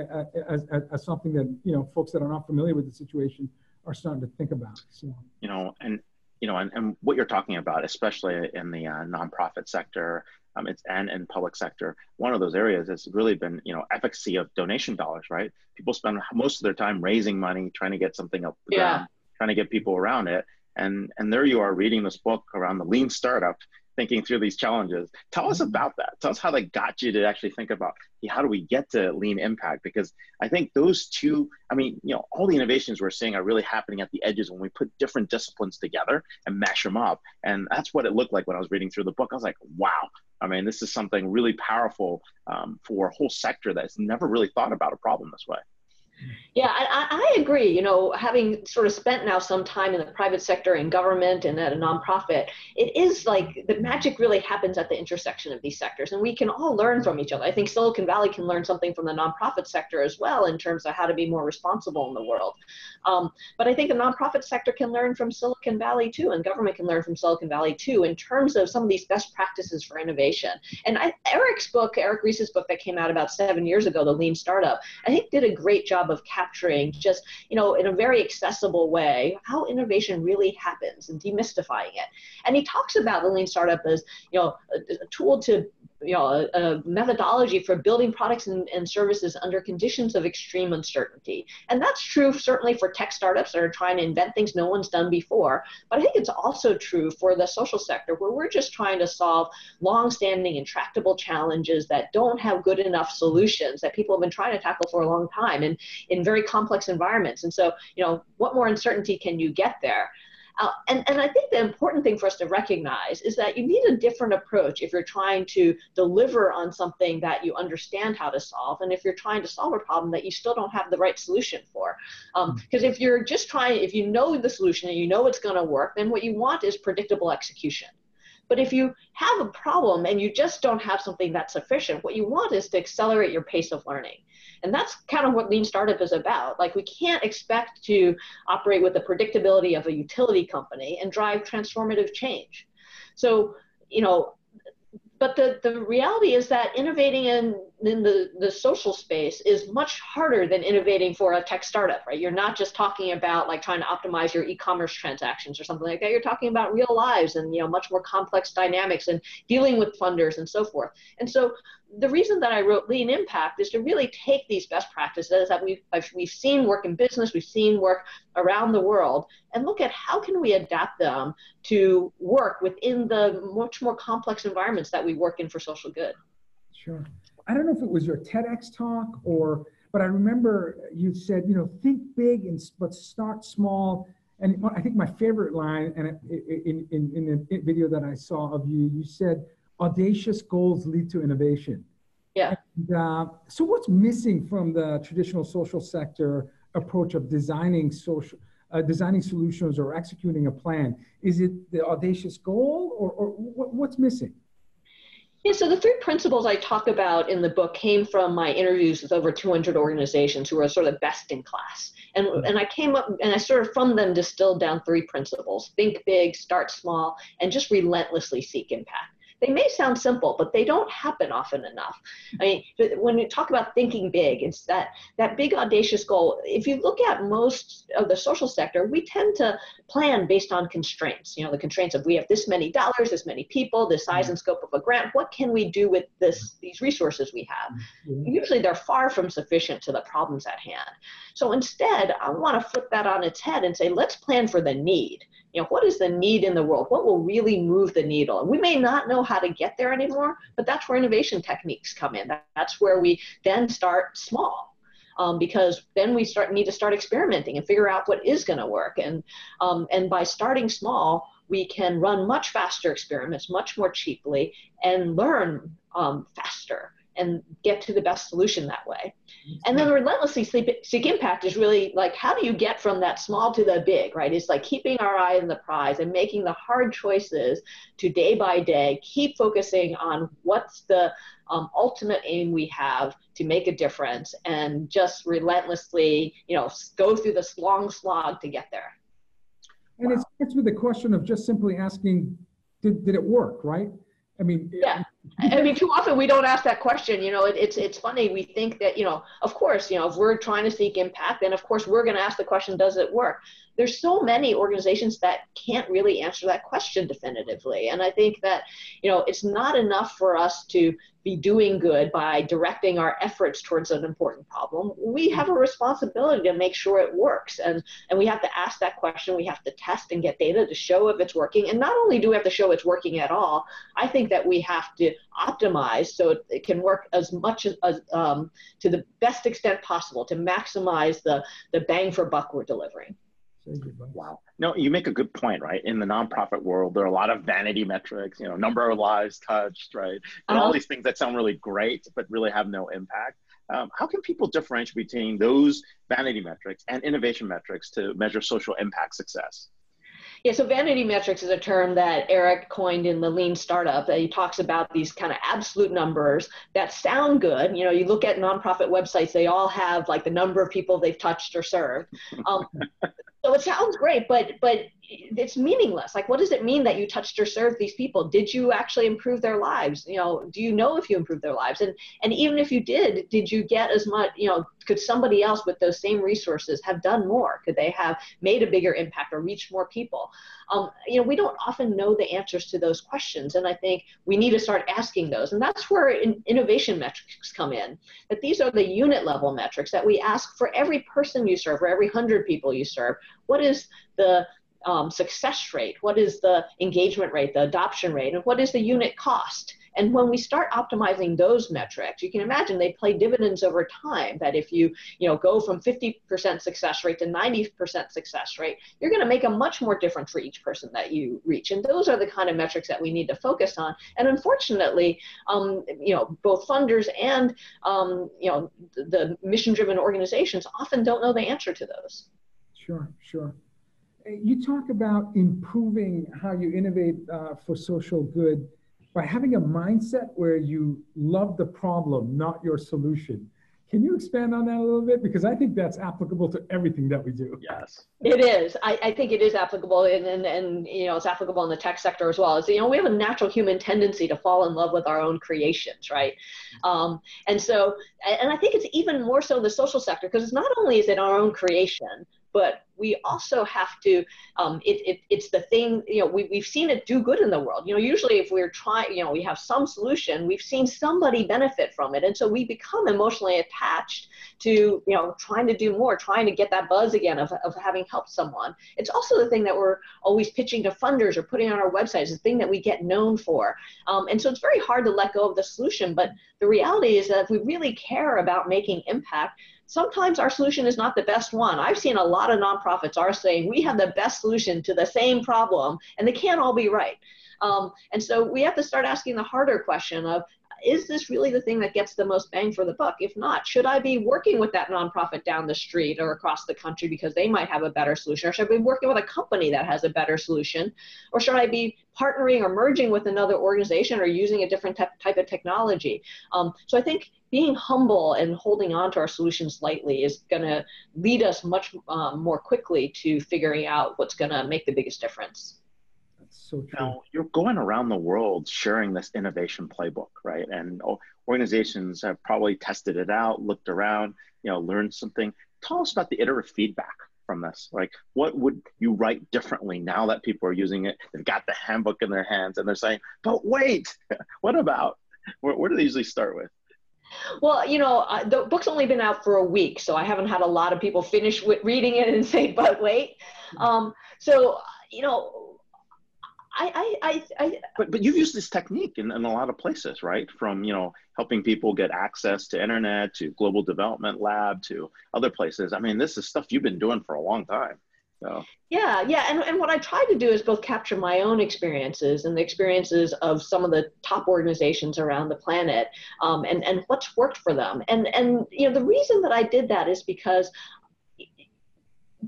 [SPEAKER 1] as, as, as something that you know folks that are not familiar with the situation are starting to think about. So
[SPEAKER 2] you know, and you know, and, and what you're talking about, especially in the uh, nonprofit sector, um, it's and in public sector, one of those areas has really been, you know, efficacy of donation dollars, right? People spend most of their time raising money, trying to get something up the yeah. ground, trying to get people around it. And, and there you are reading this book around the lean startup thinking through these challenges. Tell us mm-hmm. about that. Tell us how that got you to actually think about hey, how do we get to lean impact? Because I think those two, I mean, you know, all the innovations we're seeing are really happening at the edges when we put different disciplines together and mash them up. And that's what it looked like when I was reading through the book. I was like, wow, I mean, this is something really powerful um, for a whole sector that's never really thought about a problem this way.
[SPEAKER 4] Yeah, I, I, agree. You know, having sort of spent now some time in the private sector in government and at a nonprofit, it is like the magic really happens at the intersection of these sectors, and we can all learn from each other. I think Silicon Valley can learn something from the nonprofit sector as well in terms of how to be more responsible in the world. Um, but I think the nonprofit sector can learn from Silicon Valley too, and government can learn from Silicon Valley too in terms of some of these best practices for innovation. And I, Eric's book, Eric Ries's book that came out about seven years ago, The Lean Startup, I think did a great job of capturing just, you know, in a very accessible way how innovation really happens and demystifying it. And he talks about the lean startup as, you know, a, a tool to you know, a, a, methodology for building products and, and, services under conditions of extreme uncertainty. And that's true certainly for tech startups that are trying to invent things no one's done before. But I think it's also true for the social sector where we're just trying to solve long-standing intractable challenges that don't have good enough solutions that people have been trying to tackle for a long time and in very complex environments. And so, you know, what more uncertainty can you get there? Uh, and, and I think the important thing for us to recognize is that you need a different approach if you're trying to deliver on something that you understand how to solve, and if you're trying to solve a problem that you still don't have the right solution for. Because um, if you're just trying, if you know the solution and you know it's going to work, then what you want is predictable execution. But if you have a problem and you just don't have something that's sufficient, what you want is to accelerate your pace of learning. And that's kind of what lean startup is about. Like we can't expect to operate with the predictability of a utility company and drive transformative change. So, you know, but the, the reality is that innovating in, in the, the social space is much harder than innovating for a tech startup, right? You're not just talking about like trying to optimize your e-commerce transactions or something like that. You're talking about real lives and you know much more complex dynamics and dealing with funders and so forth. And so the reason that I wrote Lean Impact is to really take these best practices that we've, we've seen work in business, we've seen work around the world, and look at how can we adapt them to work within the much more complex environments that we work in for social good.
[SPEAKER 1] Sure. I don't know if it was your TEDx talk or, but I remember you said, you know, think big and but start small. And I think my favorite line, and in, in, in the video that I saw of you, you said, audacious goals lead to innovation.
[SPEAKER 4] Yeah.
[SPEAKER 1] And, uh, so what's missing from the traditional social sector approach of designing social, uh, designing solutions or executing a plan? Is it the audacious goal or, or what, what's missing?
[SPEAKER 4] Yeah, so the three principles I talk about in the book came from my interviews with over 200 organizations who are sort of best in class. And, mm-hmm. and I came up and I sort of from them distilled down three principles think big, start small, and just relentlessly seek impact. They may sound simple, but they don't happen often enough. I mean, when you talk about thinking big, it's that that big audacious goal. If you look at most of the social sector, we tend to plan based on constraints. You know, the constraints of we have this many dollars, this many people, the size and scope of a grant. What can we do with this these resources we have? Mm-hmm. Usually, they're far from sufficient to the problems at hand. So instead, I want to flip that on its head and say, let's plan for the need you know what is the need in the world? What will really move the needle? And we may not know how to get there anymore but that's where innovation techniques come in. That's where we then start small um, because then we start need to start experimenting and figure out what is going to work. And um, and by starting small we can run much faster experiments much more cheaply and learn um, faster and get to the best solution that way. And then the relentlessly seek impact is really like how do you get from that small to the big, right? It's like keeping our eye on the prize and making the hard choices to day by day, keep focusing on what's the um, ultimate aim we have to make a difference and just relentlessly, you know, go through this long slog to get there.
[SPEAKER 1] And wow. it starts with the question of just simply asking, did, did it work, right? I mean,
[SPEAKER 4] yeah. I mean, too often we don't ask that question. You know, it, it's it's funny. We think that you know, of course, you know, if we're trying to seek impact, then of course we're going to ask the question, does it work? There's so many organizations that can't really answer that question definitively, and I think that you know, it's not enough for us to be doing good by directing our efforts towards an important problem. We have a responsibility to make sure it works. And, and we have to ask that question. We have to test and get data to show if it's working. And not only do we have to show it's working at all, I think that we have to optimize so it, it can work as much as, as um, to the best extent possible to maximize the, the bang for buck we're delivering.
[SPEAKER 2] Wow. No, you make a good point, right? In the nonprofit world, there are a lot of vanity metrics, you know, number of lives touched, right? And uh-huh. all these things that sound really great, but really have no impact. Um, how can people differentiate between those vanity metrics and innovation metrics to measure social impact success?
[SPEAKER 4] Yeah, so vanity metrics is a term that Eric coined in the lean startup. That he talks about these kind of absolute numbers that sound good. You know, you look at nonprofit websites, they all have like the number of people they've touched or served. Um, so it sounds great, but but it's meaningless. Like, what does it mean that you touched or served these people? Did you actually improve their lives? You know, do you know if you improved their lives? And and even if you did, did you get as much? You know, could somebody else with those same resources have done more? Could they have made a bigger impact or reached more people? Um, you know, we don't often know the answers to those questions, and I think we need to start asking those. And that's where in, innovation metrics come in. That these are the unit level metrics that we ask for every person you serve, for every hundred people you serve. What is the um, success rate? What is the engagement rate, the adoption rate, and what is the unit cost? And when we start optimizing those metrics, you can imagine they play dividends over time. That if you, you know, go from 50% success rate to 90% success rate, you're going to make a much more difference for each person that you reach. And those are the kind of metrics that we need to focus on. And unfortunately, um, you know, both funders and um, you know the mission-driven organizations often don't know the answer to those.
[SPEAKER 1] Sure, sure. You talk about improving how you innovate uh, for social good by having a mindset where you love the problem, not your solution. Can you expand on that a little bit? Because I think that's applicable to everything that we do.
[SPEAKER 2] Yes.
[SPEAKER 4] It is. I, I think it is applicable and, and, and, you know, it's applicable in the tech sector as well. Is you know, we have a natural human tendency to fall in love with our own creations, right? Um, and so, and I think it's even more so in the social sector because it's not only is it our own creation, but we also have to um, it, it, it's the thing you know we, we've seen it do good in the world. You know usually if we're trying you know we have some solution we've seen somebody benefit from it. And so we become emotionally attached to you know trying to do more trying to get that buzz again of, of having helped someone. It's also the thing that we're always pitching to funders or putting on our websites the thing that we get known for. Um, and so it's very hard to let go of the solution but the reality is that if we really care about making impact sometimes our solution is not the best one. I've seen a lot of nonprofits are saying we have the best solution to the same problem, and they can't all be right. Um, and so we have to start asking the harder question of is this really the thing that gets the most bang for the buck? If not, should I be working with that nonprofit down the street or across the country because they might have a better solution? Or should I be working with a company that has a better solution? Or should I be partnering or merging with another organization or using a different type of technology? Um, so I think being humble and holding on to our solutions lightly is going to lead us much um, more quickly to figuring out what's going to make the biggest difference
[SPEAKER 1] so true.
[SPEAKER 2] Now you're going around the world sharing this innovation playbook, right? And organizations have probably tested it out, looked around, you know, learned something. Tell us about the iterative feedback from this. Like, what would you write differently now that people are using it? They've got the handbook in their hands and they're saying, "But wait, what about?" Where, where do they usually start with?
[SPEAKER 4] Well, you know, uh, the book's only been out for a week, so I haven't had a lot of people finish reading it and say, "But wait." Um, so, you know, I, I, I,
[SPEAKER 2] but but you've used this technique in, in a lot of places, right? From you know helping people get access to internet to Global Development Lab to other places. I mean, this is stuff you've been doing for a long time. So.
[SPEAKER 4] Yeah, yeah, and, and what I try to do is both capture my own experiences and the experiences of some of the top organizations around the planet, um, and and what's worked for them. And and you know the reason that I did that is because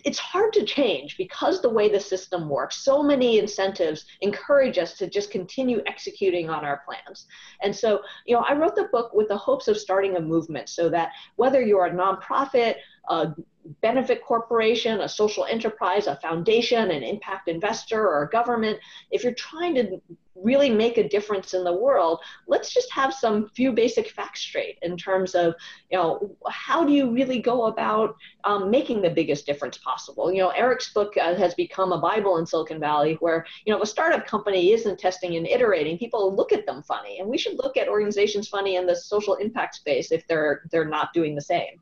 [SPEAKER 4] it's hard to change because the way the system works. So many incentives encourage us to just continue executing on our plans. And so you know i wrote the book with the hopes of starting a movement so that whether you're a nonprofit a benefit corporation, a social enterprise, a foundation, an impact investor, or a government, if you're trying to really make a difference in the world, let's just have some few basic facts straight in terms of, you know, how do you really go about um, making the biggest difference possible? You know, Eric's book uh, has become a Bible in Silicon Valley where, you know, if a startup company isn't testing and iterating, people look at them funny. And we should look at organizations funny in the social impact space if they're they're not doing the same.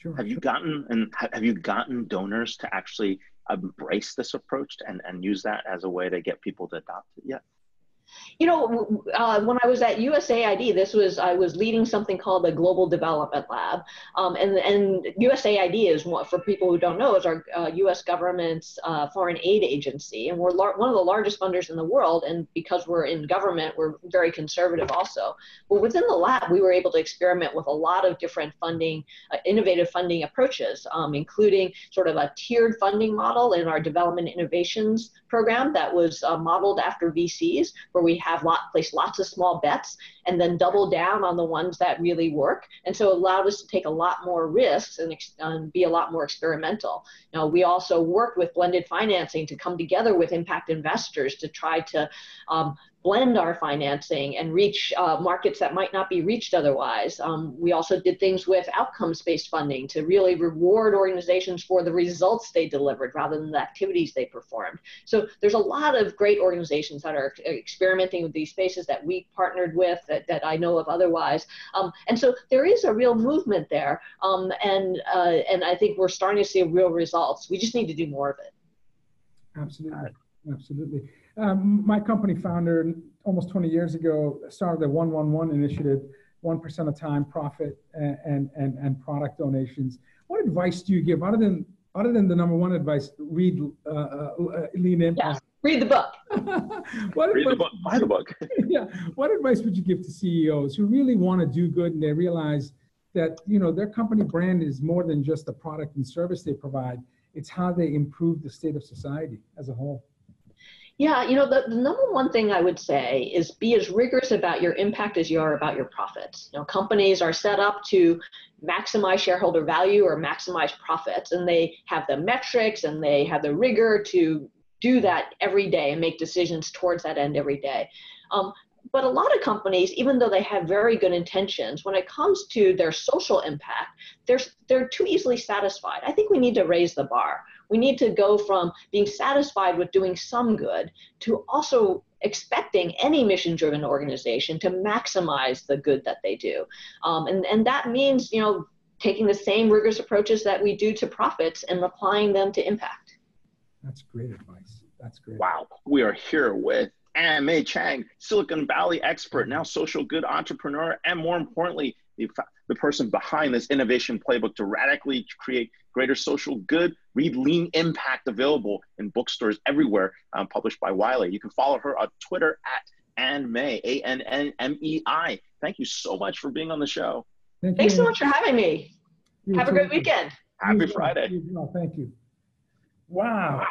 [SPEAKER 2] Sure. Have you gotten and have you gotten donors to actually embrace this approach and, and use that as a way to get people to adopt it yet?
[SPEAKER 4] You know, uh, when I was at USAID, this was I was leading something called the Global Development Lab, um, and and USAID is for people who don't know is our uh, U.S. government's uh, foreign aid agency, and we're one of the largest funders in the world. And because we're in government, we're very conservative also. But within the lab, we were able to experiment with a lot of different funding, uh, innovative funding approaches, um, including sort of a tiered funding model in our development innovations program that was uh, modeled after VCs where we have lot, place lots of small bets and then double down on the ones that really work. And so it allowed us to take a lot more risks and, and be a lot more experimental. Now, we also worked with blended financing to come together with impact investors to try to um, blend our financing and reach uh, markets that might not be reached otherwise. Um, we also did things with outcomes based funding to really reward organizations for the results they delivered rather than the activities they performed. So there's a lot of great organizations that are experimenting with these spaces that we partnered with that, that I know of otherwise. Um, and so there is a real movement there. Um, and, uh, and I think we're starting to see real results. We just need to do more of it.
[SPEAKER 1] Absolutely. Absolutely. Um, my company founder almost 20 years ago started the 111 initiative, 1% of time profit and, and, and product donations. What advice do you give other than other than the number one advice, read uh, uh, Lean Impact?
[SPEAKER 4] Yes. Read the book.
[SPEAKER 2] what read advice, the book. Buy the book.
[SPEAKER 1] yeah. What advice would you give to CEOs who really want to do good and they realize that you know their company brand is more than just the product and service they provide? It's how they improve the state of society as a whole.
[SPEAKER 4] Yeah, you know, the, the, number one thing I would say is be as rigorous about your impact as you are about your profits. You know, companies are set up to maximize shareholder value or maximize profits, and they have the metrics and they have the rigor to do that every day and make decisions towards that end every day. Um, but a lot of companies, even though they have very good intentions, when it comes to their social impact, they're, they're too easily satisfied. I think we need to raise the bar. We need to go from being satisfied with doing some good to also expecting any mission driven organization to maximize the good that they do. Um, and, and that means, you know, taking the same rigorous approaches that we do to profits and applying them to impact.
[SPEAKER 1] That's great advice. That's great.
[SPEAKER 2] Wow. We are here with Ann Mei Chang, Silicon Valley expert, now social good entrepreneur, and more importantly, the, the person behind this innovation playbook to radically create greater social good. Read Lean Impact, available in bookstores everywhere, um, published by Wiley. You can follow her on Twitter at Ann Mei, A N N M E I. Thank you so much for being on the show.
[SPEAKER 4] Thank Thanks so much for having me. You Have a great weekend.
[SPEAKER 2] Happy Friday.
[SPEAKER 1] Well. Thank you. Wow.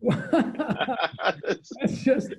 [SPEAKER 1] Wow. That's just,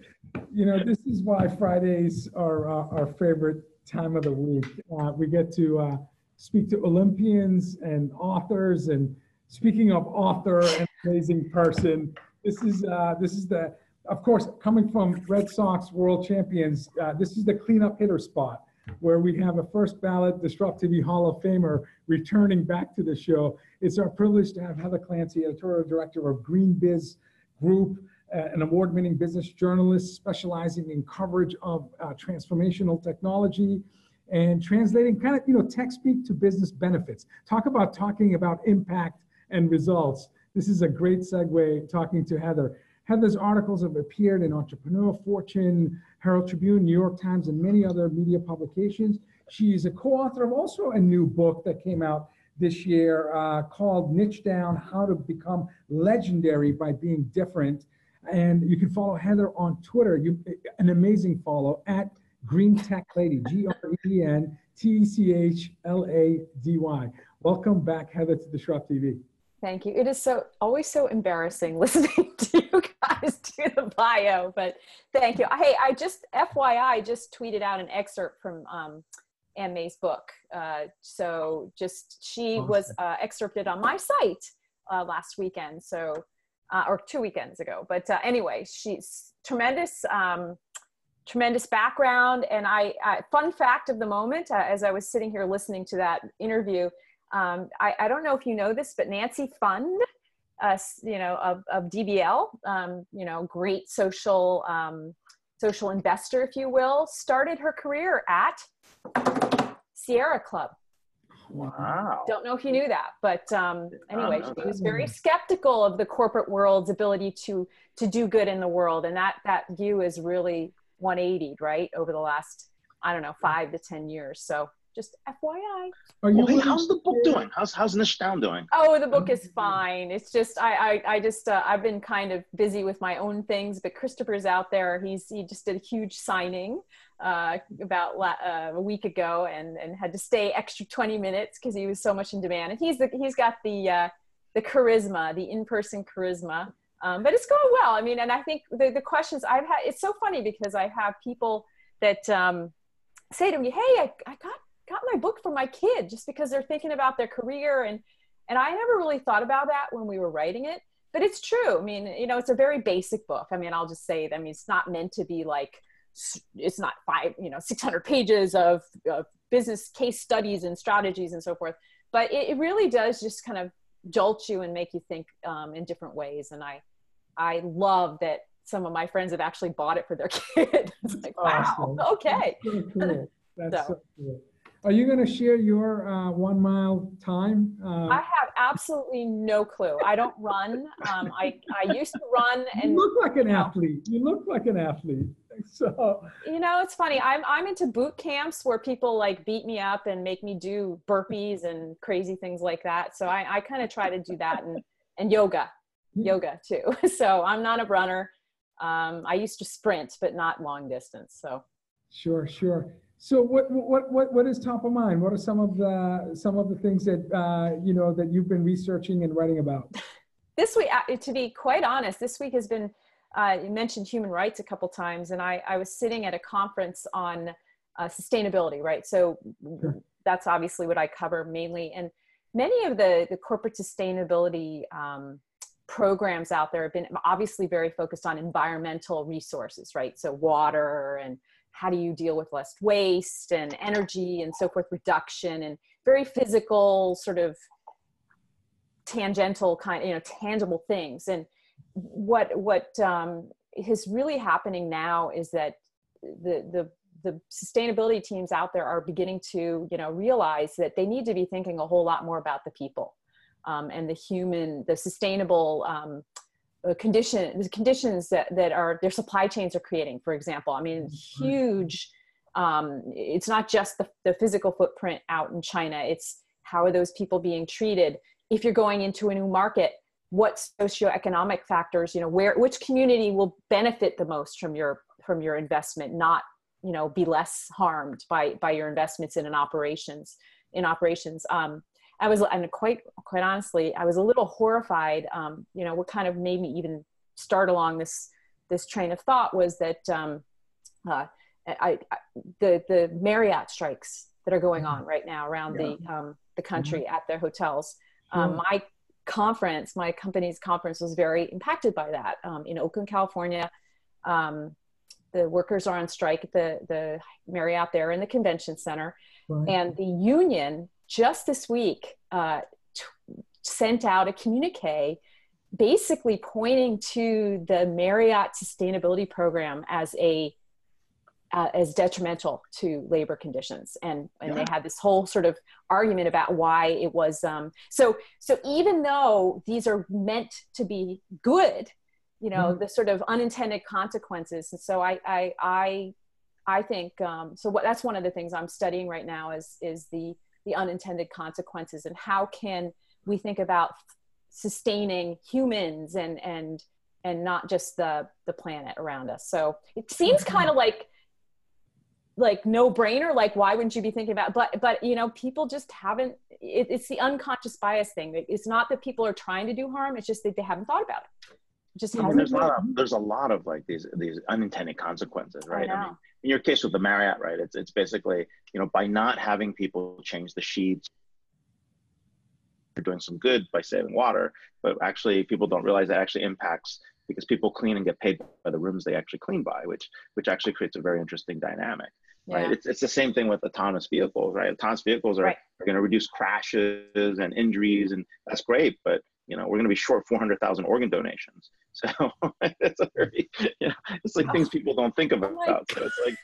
[SPEAKER 1] you know, this is why Fridays are uh, our favorite time of the week. Uh, we get to uh, speak to Olympians and authors. And speaking of author and amazing person, this is uh, this is the, of course, coming from Red Sox world champions. Uh, this is the cleanup hitter spot where we have a first ballot DisrupTV Hall of Famer returning back to the show. It's our privilege to have Heather Clancy, editorial director of GreenBiz Group. Uh, an award-winning business journalist specializing in coverage of uh, transformational technology and translating kind of, you know, tech speak to business benefits. Talk about talking about impact and results. This is a great segue talking to Heather. Heather's articles have appeared in Entrepreneur, Fortune, Herald Tribune, New York Times, and many other media publications. She is a co-author of also a new book that came out this year uh, called Niche Down, How to Become Legendary by Being Different. And you can follow Heather on Twitter, you, an amazing follow, at Green Tech Lady, G R E N T E C H L A D Y. Welcome back, Heather, to DisrupTV.
[SPEAKER 5] Thank you. It is so always so embarrassing listening to you guys do the bio, but thank you. Hey, I just FYI just tweeted out an excerpt from um, Ann Mei's book. Uh, so just she awesome. was uh, excerpted on my site uh, last weekend, so uh, or two weekends ago. But uh, anyway, she's tremendous. Um, tremendous background. And I, uh, fun fact of the moment, uh, as I was sitting here listening to that interview, um, I, I, don't know if you know this, but Nancy Pfund. uh, you know, of, of DBL, um, you know, great social, um, social investor, if you will, started her career at Sierra Club.
[SPEAKER 2] Wow.
[SPEAKER 5] Don't know if you knew that, but um, anyway, she was very skeptical of the corporate world's ability to to do good in the world, and that that view is really 180 right over the last i don't know five to ten years so just FYI.
[SPEAKER 2] Are you, well, how's the book doing? How's how's Niche Down doing?
[SPEAKER 5] Oh, the book is fine. It's just I I, I just uh, I've been kind of busy with my own things, but Christopher's out there. He's he just did a huge signing uh, about la- uh, a week ago, and and had to stay extra twenty minutes because he was so much in demand. And he's the he's got the uh, the charisma, the in person charisma um, but it's going well. I mean, and I think the, the questions I've had, it's so funny because I have people that um, say to me, Hey, I, I got, got my book for my kid just because they're thinking about their career. And, and I never really thought about that when we were writing it, but it's true. I mean, you know, it's a very basic book. I mean, I'll just say, that I mean, it's not meant to be like, it's not five, you know, 600 pages of, of business case studies and strategies and so forth. But it, it really does just kind of jolt you and make you think um, in different ways. And I, I love that some of my friends have actually bought it for their kid. it's like, wow, okay.
[SPEAKER 1] That's cool. That's so. so cool. Are you going to share your uh, one mile time? Uh,
[SPEAKER 5] I have absolutely no clue. I don't run. Um, I, I used to run and
[SPEAKER 1] you look like an athlete. You look like an athlete. So
[SPEAKER 5] you know, it's funny. I'm I'm into boot camps where people like beat me up and make me do burpees and crazy things like that. So I, I kind of try to do that and and yoga, yoga too. So I'm not a runner. Um, I used to sprint, but not long distance. So
[SPEAKER 1] Sure, sure. So what what what what is top of mind? What are some of the some of the things that uh, you know that you've been researching and writing about?
[SPEAKER 5] this week, uh, to be quite honest, this week has been. Uh, you mentioned human rights a couple times, and I, I was sitting at a conference on uh, sustainability, right? So
[SPEAKER 1] Sure.
[SPEAKER 5] that's obviously what I cover mainly. And many of the, the corporate sustainability um, programs out there have been obviously very focused on environmental resources, right? So water and how do you deal with less waste and energy and so forth, reduction and very physical sort of tangential kind, you know, tangible things. And what what um, is really happening now is that the the the sustainability teams out there are beginning to you know realize that they need to be thinking a whole lot more about the people um, and the human the sustainable um, uh, condition the conditions that, that are their supply chains are creating for example. I mean huge um, it's not just the, the physical footprint out in china it's how are those people being treated? If you're going into a new market what socioeconomic factors you know where which community will benefit the most from your from your investment not you know be less harmed by by your investments in an operations in operations. Um i was and quite quite honestly i was a little horrified um you know what kind of made me even start along this this train of thought was that um uh I, I the the marriott strikes that are going on right now around the um the country at their hotels um, my conference my company's conference was very impacted by that um, in oakland california um, the workers are on strike at the, the Marriott there in the convention center.
[SPEAKER 1] Right.
[SPEAKER 5] And the union just this week uh, t- sent out a communique basically pointing to the Marriott sustainability program as a uh, as detrimental to labor conditions. And and they had this whole sort of argument about why it was um, so so even though these are meant to be good you know the sort of unintended consequences and so i i i, I think um, so what that's one of the things i'm studying right now is is the the unintended consequences and how can we think about sustaining humans and and and not just the the planet around us. So it seems kind of like like no brainer like why wouldn't you be thinking about but but you know people just haven't it, it's the unconscious bias thing it's not that people are trying to do harm it's just that they haven't thought about it just
[SPEAKER 1] Yeah,
[SPEAKER 2] I mean,
[SPEAKER 5] hasn't
[SPEAKER 2] there's a lot of there's a lot of like these these unintended consequences, right?
[SPEAKER 5] I
[SPEAKER 2] I, mean, in your case with the Marriott, right? It's it's basically you know by not having people change the sheets, you're doing some good by saving water, but actually people don't realize that actually impacts because people clean and get paid by the rooms they actually clean by, which which actually creates a very interesting dynamic. Right.
[SPEAKER 5] Yeah.
[SPEAKER 2] It's, it's the same thing with autonomous vehicles, right? Autonomous vehicles are,
[SPEAKER 5] Right.
[SPEAKER 2] are going to reduce crashes and injuries, and that's great. But you know, we're going to be short 400,000 organ donations. So it's a very, you know, it's like things people don't think about.
[SPEAKER 5] my
[SPEAKER 2] so it's like,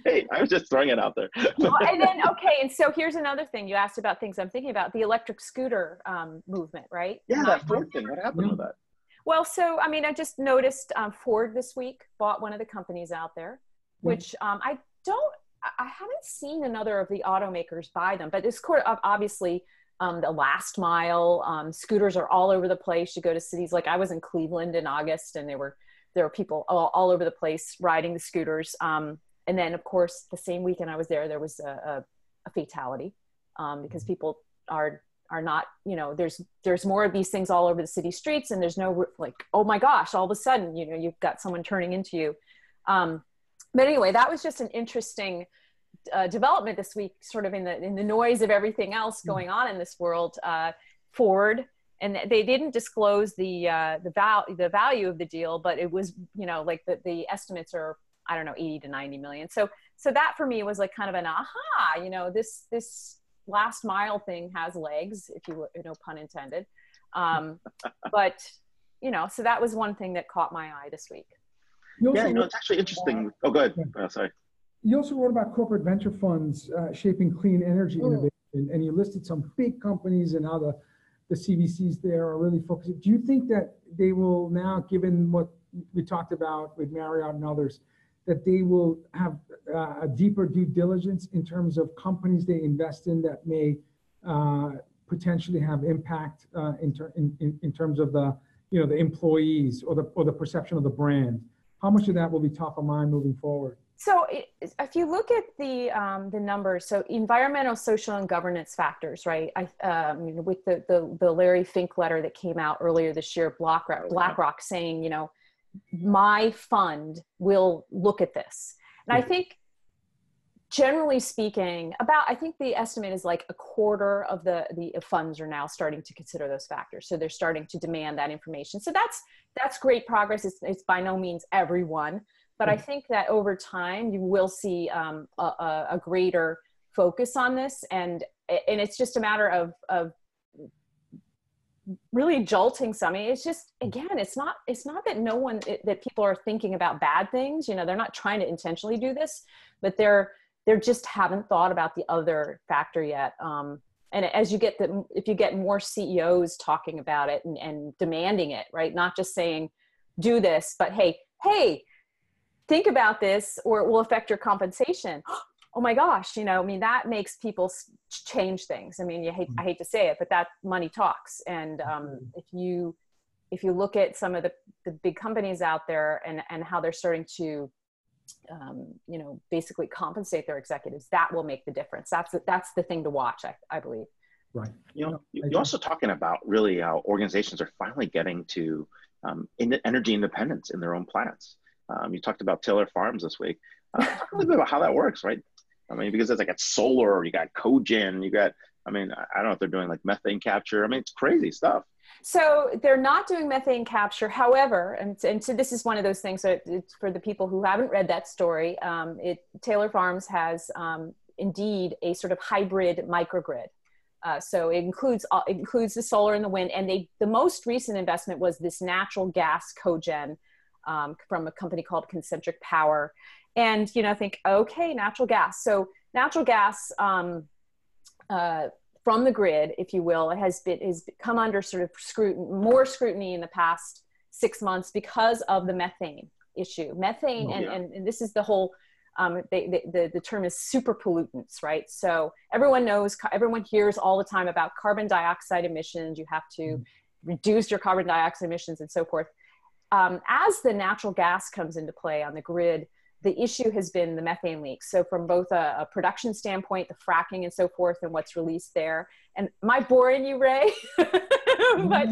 [SPEAKER 2] hey, I was just throwing it out there.
[SPEAKER 5] well, and then okay, and so here's another thing you asked about things I'm thinking about the electric scooter um, movement, right?
[SPEAKER 2] yeah,
[SPEAKER 5] Not-
[SPEAKER 2] that Ford thing. What happened with that?
[SPEAKER 5] Well, so I mean, I just noticed um, Ford this week bought one of the companies out there, which um, I don't, I haven't seen another of the automakers buy them, but it's sort of obviously um, the last mile um, scooters are all over the place. You go to cities like I was in Cleveland in August, and there were there were people all, all over the place riding the scooters. Um, and then, of course, the same weekend I was there, there was a, a, a fatality um, because people are are not you know there's there's more of these things all over the city streets and there's no like oh my gosh all of a sudden you know you've got someone turning into you um, but anyway that was just an interesting uh, development this week sort of in the in the noise of everything else going on in this world uh, ford. And they didn't disclose the uh, the val- the value of the deal but it was you know like the, the estimates are i don't know 80 to 90 million. So so that for me was like kind of an aha you know this this last mile thing has legs if you you know pun intended. Um, but you know so that was one thing that caught my eye this week
[SPEAKER 1] You
[SPEAKER 2] Yeah,
[SPEAKER 1] also
[SPEAKER 2] you know, it's actually interesting. Oh, go ahead. Oh, sorry.
[SPEAKER 1] You also wrote about corporate venture funds uh, shaping clean energy
[SPEAKER 5] Mm.
[SPEAKER 1] innovation, and you listed some big companies and how the, the CVCs there are really focusing. Do you think that they will now, given what we talked about with Marriott and others, that they will have uh, a deeper due diligence in terms of companies they invest in that may uh, potentially have impact uh, in, ter- in, in, in terms of the, you know, the employees or the, or the perception of the brand? How much of that will be top of mind moving forward?
[SPEAKER 5] So it, if you look at the um, the numbers, so environmental, social, and governance factors, right? I um, you know, with the, the the Larry Fink letter that came out earlier this year, BlackRock, BlackRock saying, you know, my fund will look at this, and I think generally speaking about i think the estimate is like a quarter of the the funds are now starting to consider those factors. So they're starting to demand that information. So that's that's great progress. It's, it's by no means everyone but i think that over time you will see um, a, a, a greater focus on this. And and it's just a matter of of really jolting some. I mean, it's just again it's not it's not that no one that people are thinking about bad things. You know they're not trying to intentionally do this but they're they just haven't thought about the other factor yet um, and as you get the if you get more ceos talking about it and, and demanding it right? Not just saying do this but hey hey think about this or it will affect your compensation. Oh my gosh you know i mean that makes people change things. I mean you hate i hate to say it but that money talks. And um, if you if you look at some of the, the big companies out there and and how they're starting to um, you know basically compensate their executives that will make the difference that's the, that's the thing to watch i, I believe
[SPEAKER 1] right
[SPEAKER 2] you know you're also talking about really how organizations are finally getting to um, in energy independence in their own plants um, you talked about Taylor Farms this week. Uh, talk a little bit about how that works, right? I mean, because it's like it's solar, you got cogen, you got. I mean, I don't know if they're doing like methane capture. I mean, it's crazy stuff.
[SPEAKER 5] So they're not doing methane capture. However, and, and so this is one of those things that for the people who haven't read that story. Um, it Taylor Farms has um, indeed a sort of hybrid microgrid. Uh, so it includes uh, includes the solar and the wind. And they the most recent investment was this natural gas cogen um, from a company called Concentric Power. And, you know, think, okay, natural gas. So natural gas um, uh, from the grid, if you will, has been has come under sort of scrutiny, more scrutiny in the past six months because of the methane issue. Methane, oh, and, yeah. and, and this is the whole um, they, they, the, the term is super pollutants, right? So everyone knows, everyone hears all the time about carbon dioxide emissions. You have to mm. reduce your carbon dioxide emissions and so forth um, as the natural gas comes into play on the grid, the issue has been the methane leaks. So, from both a, a, production standpoint, the fracking and so forth, and what's released there. And am I boring you, Ray? but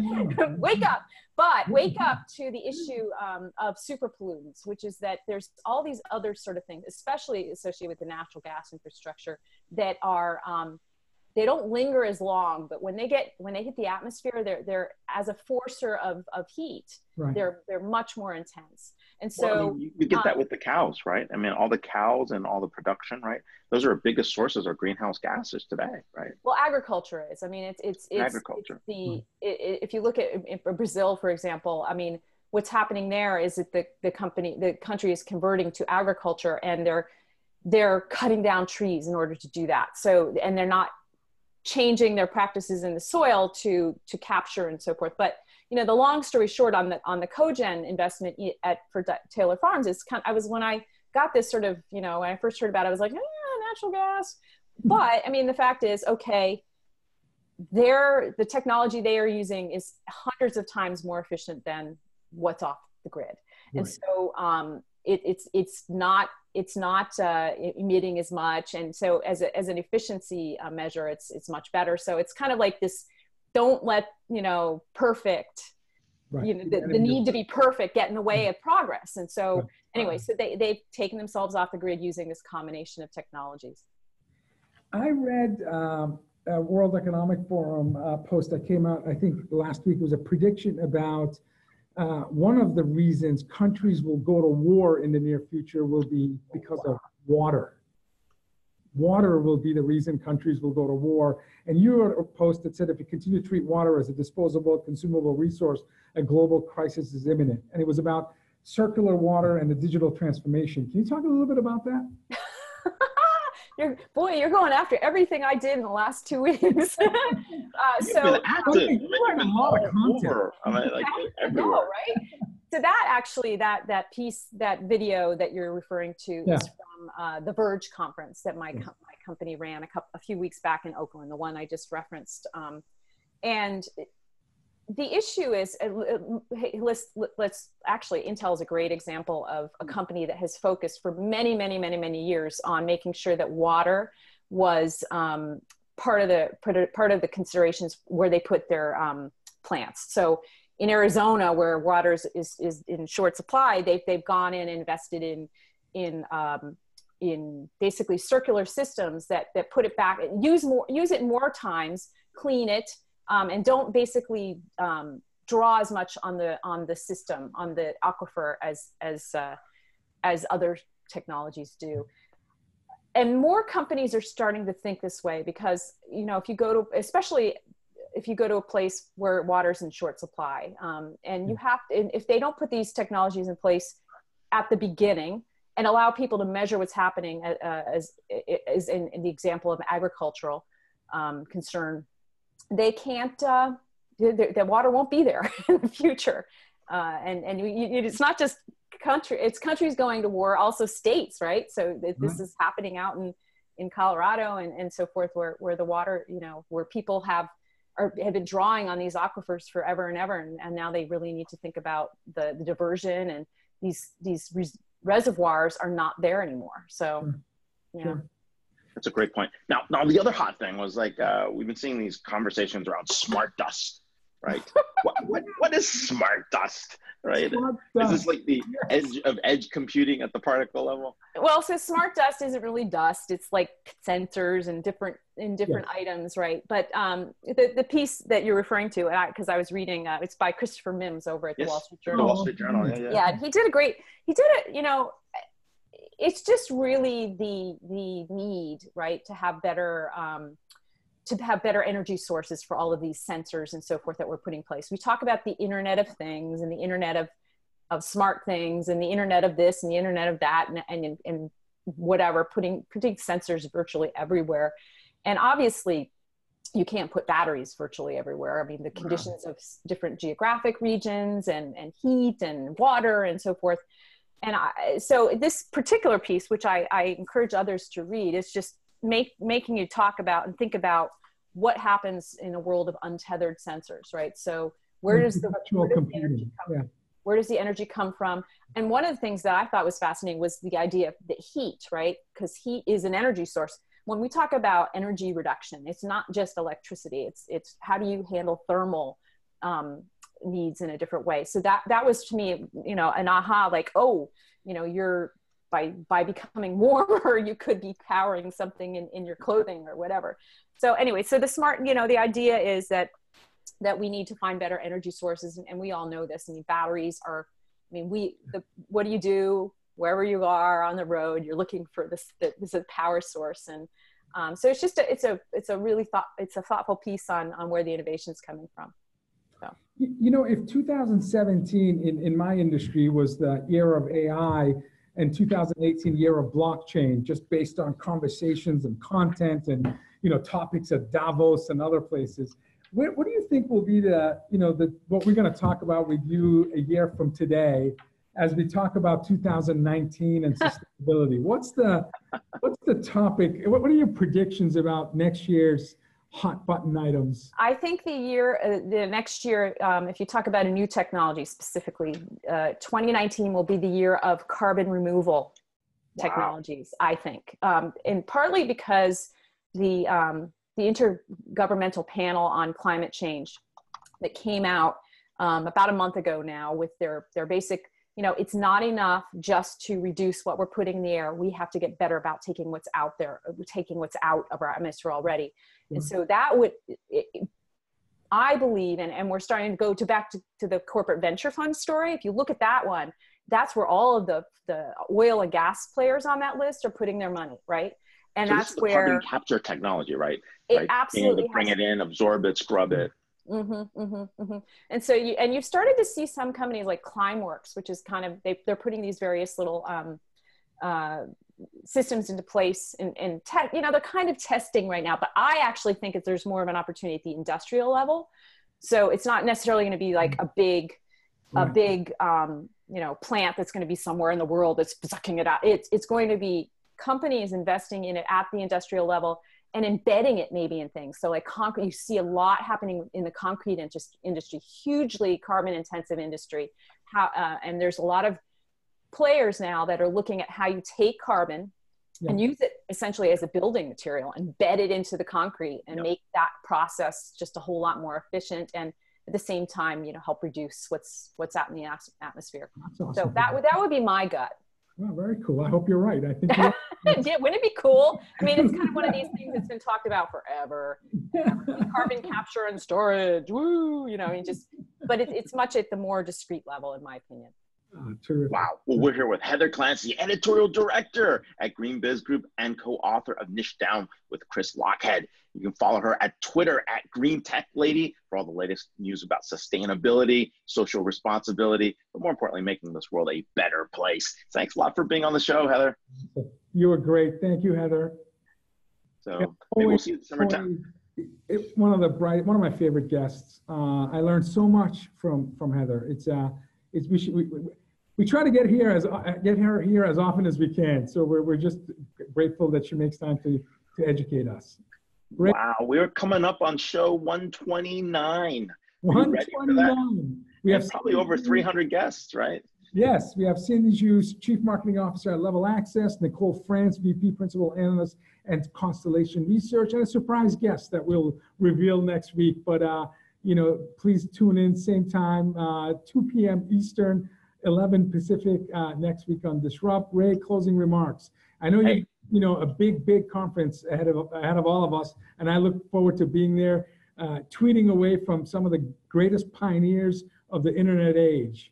[SPEAKER 5] wake up. But wake up to the issue um, of super pollutants, which is that there's all these other sort of things, especially associated with the natural gas infrastructure, that are um, they don't linger as long but when they get when they hit the atmosphere they're they're as a forcer of of heat right. they're they're much more intense and so well, I
[SPEAKER 2] mean, you, get um, that with the cows right? I mean all the cows and all the production right? Those are our biggest sources of greenhouse gases today right?
[SPEAKER 5] Well agriculture is. I mean it's it's, it's
[SPEAKER 2] agriculture.
[SPEAKER 5] it's the it, if you look at brazil for example i mean what's happening there is that the, the company the country is converting to agriculture and they're they're cutting down trees in order to do that. So and they're not changing their practices in the soil to to capture and so forth. But you know the long story short on the on the cogen investment at for taylor farms is kind of, i was when i got this sort of you know when i first heard about it i was like eh, natural gas. But i mean the fact is okay their the technology they are using is hundreds of times more efficient than what's off the grid. Right. and so um, it, it's it's not it's not uh, emitting as much. And so as, a, as an efficiency uh, measure it's it's much better. So it's kind of like this don't let you know perfect right. you know the, the need to be perfect get in the way of progress and so right. anyway so they, they've taken themselves off the grid using this combination of technologies
[SPEAKER 1] i read um, a world economic forum uh, post that came out i think last week was a prediction about uh, one of the reasons countries will go to war in the near future will be because of water. Water will be the reason countries will go to war. And you wrote a post that said if you continue to treat water as a disposable, consumable resource, a global crisis is imminent. And it was about circular water and the digital transformation. Can you talk a little bit about that?
[SPEAKER 5] you're boy, you're going after everything I did in the last two weeks. uh, so
[SPEAKER 2] active. you a lot of content. I mean, like everywhere. Know,
[SPEAKER 5] right? So that actually, that that piece, that video that you're referring to, yeah. is from uh, the Verge conference that my com- my company ran a couple a few weeks back in Oakland, the one I just referenced. Um, and the issue is uh, let's let's actually intel is a great example of a company that has focused for many many many many years on making sure that water was um, part of the part of the considerations where they put their um, plants so in arizona where water is, is, is in short supply they've, they've gone in and invested in in um, in basically circular systems that that put it back use more use it more times clean it um, and don't basically um, draw as much on the on the system on the aquifer as as uh, as other technologies do. And more companies are starting to think this way because you know if you go to especially if you go to a place where water's in short supply um, and you have to, if they don't put these technologies in place at the beginning and allow people to measure what's happening uh, as, as in, in, the example of agricultural um, concern. They can't uh, the, the, water won't be there in the future. Uh, and and it's not just country it's countries going to war also states right? So this mm-hmm. is happening out in in colorado and, and so forth where where the water you know where people have or have been drawing on these aquifers forever and ever and, and now they really need to think about the, the diversion and these these res- reservoirs are not there anymore so sure. yeah.
[SPEAKER 2] That's a great point. Now, now the other hot thing was like uh, we've been seeing these conversations around smart dust, right? what, what, what is smart dust, right? Smart is this like the edge of edge computing at the particle level?
[SPEAKER 5] Well, so smart dust isn't really dust; it's like sensors and different in different yeah. items, right? But um, the the piece that you're referring to, because I, I, was reading, uh, it's by Christopher Mims over at yes, the Wall Street Journal.
[SPEAKER 2] The Wall Street Journal, yeah, yeah.
[SPEAKER 5] Yeah, he did a great. He did it, you know it's just really the the need right to have better um, to have better energy sources for all of these sensors and so forth that we're putting in place. We talk about the internet of things and the internet of of smart things and the internet of this and the internet of that and and, and whatever putting putting sensors virtually everywhere. And obviously you can't put batteries virtually everywhere. I mean the conditions of different geographic regions and and heat and water and so forth. And I, so this particular piece, which I, I encourage others to read, is just make, making you talk about and think about what happens in a world of untethered sensors, right? So where does the, where does the energy come yeah. Where does the energy come from? And one of the things that I thought was fascinating was the idea of the heat, right? Because heat is an energy source. When we talk about energy reduction, it's not just electricity. It's it's how do you handle thermal um, needs in a different way so that that was to me you know an aha like oh you know you're by by becoming warmer you could be powering something in, in your clothing or whatever. So anyway so the smart you know the idea is that that we need to find better energy sources and, and we all know this. I mean batteries are i mean we the what do you do wherever you are on the road you're looking for this this is power source. And um, so it's just a, it's a it's a really thought it's a thoughtful piece on on where the innovation is coming from.
[SPEAKER 1] So. You know, if 2017 in, in my industry was the year of AI and 2018 year of blockchain, just based on conversations and content and, you know, topics at Davos and other places, what, what do you think will be the, you know, the, what we're going to talk about with you a year from today as we talk about 2019 and sustainability? what's the, what's the topic? What, what are your predictions about next year's hot button items?
[SPEAKER 5] I think the year, uh, the next year, um, if you talk about a new technology specifically, uh, 2019 will be the year of carbon removal wow. technologies. I think, um, and partly because the um, the intergovernmental panel on climate change that came out um, about a month ago now with their their basic you know it's not enough just to reduce what we're putting in the air we have to get better about taking what's out there taking what's out of our atmosphere already. And so that would it, i believe and, and we're starting to go to back to, to the corporate venture fund story. If you look at that one that's where all of the the oil and gas players on that list are putting their money right? And so that's where
[SPEAKER 2] carbon capture technology right?
[SPEAKER 5] It
[SPEAKER 2] right?
[SPEAKER 5] absolutely
[SPEAKER 2] bring it in absorb it scrub it.
[SPEAKER 5] Mm-hmm, mm-hmm, mm-hmm. And so you and you've started to see some companies like Climeworks, which is kind of they they're putting these various little um, uh, systems into place and, and te- you know they're kind of testing right now but i actually think that there's more of an opportunity at the industrial level. So it's not necessarily going to be like a big a big um, you know plant that's going to be somewhere in the world that's sucking it out. It's it's going to be companies investing in it at the industrial level and embedding it maybe in things. So like concrete you see a lot happening in the concrete industry hugely carbon intensive industry. How uh, and there's a lot of players now that are looking at how you take carbon yeah. and use it essentially as a building material, embed it into the concrete and yep. make that process just a whole lot more efficient and at the same time, you know, help reduce what's what's out in the atmosphere. Awesome. So that would that would be my gut.
[SPEAKER 1] Oh, very cool. I hope you're right. I think.
[SPEAKER 5] yeah, wouldn't it be cool? I mean, it's kind of one of these things that's been talked about forever. Carbon capture and storage. Woo! You know, I mean, just, but it, it's much at the more discreet level, in my opinion.
[SPEAKER 2] Oh, wow. Well, we're here with Heather Clancy, editorial director at GreenBiz Group and co-author of Niche Down with Chris Lochhead. You can follow her at Twitter at Green Tech Lady for all the latest news about sustainability, social responsibility, but more importantly, making this world a better place. Thanks a lot for being on the show, Heather.
[SPEAKER 1] You were great. Thank you, Heather.
[SPEAKER 2] So yeah, maybe we'll see you summertime.
[SPEAKER 1] It, one of the bright, one of my favorite guests. Uh, I learned so much from from Heather. It's uh, it's we should we, we try to get here as uh, get her here as often as we can. So we're we're just grateful that she makes time to to educate us.
[SPEAKER 2] Great. Wow, we're coming up on show 129.
[SPEAKER 1] 129. We have
[SPEAKER 2] probably over 300 guests, right?
[SPEAKER 1] Yes, we have Cindy Hughes, Chief Marketing Officer at Level Access, Nicole France, VP Principal Analyst and Constellation Research, and a surprise guest that we'll reveal next week. But uh, you know, please tune in same time, uh, 2 p.m. Eastern 11 Pacific uh, next week on Disrupt. Ray, closing remarks. I know you, you know, a big, big conference ahead of ahead of all of us, and I look forward to being there, uh, tweeting away from some of the greatest pioneers of the internet age.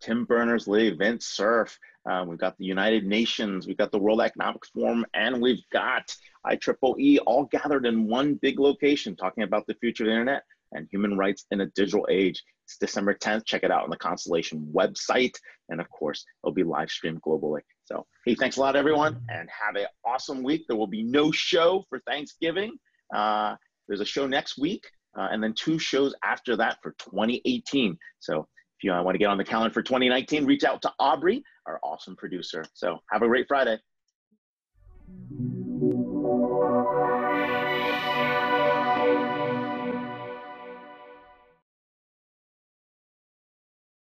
[SPEAKER 2] Tim Berners-Lee, Vint Cerf. Uh, we've got the United Nations, we've got the World Economic Forum, and we've got IEEE all gathered in one big location talking about the future of the internet and human rights in a digital age. It's December 10th. Check it out on the Constellation website. And of course, it'll be live streamed globally. So, hey, thanks a lot, everyone, and have an awesome week. There will be no show for Thanksgiving. Uh, there's a show next week, uh, and then two shows after that for 2018. So, if you uh, want to get on the calendar for 2019, reach out to Aubrey, our awesome producer. So, have a great Friday.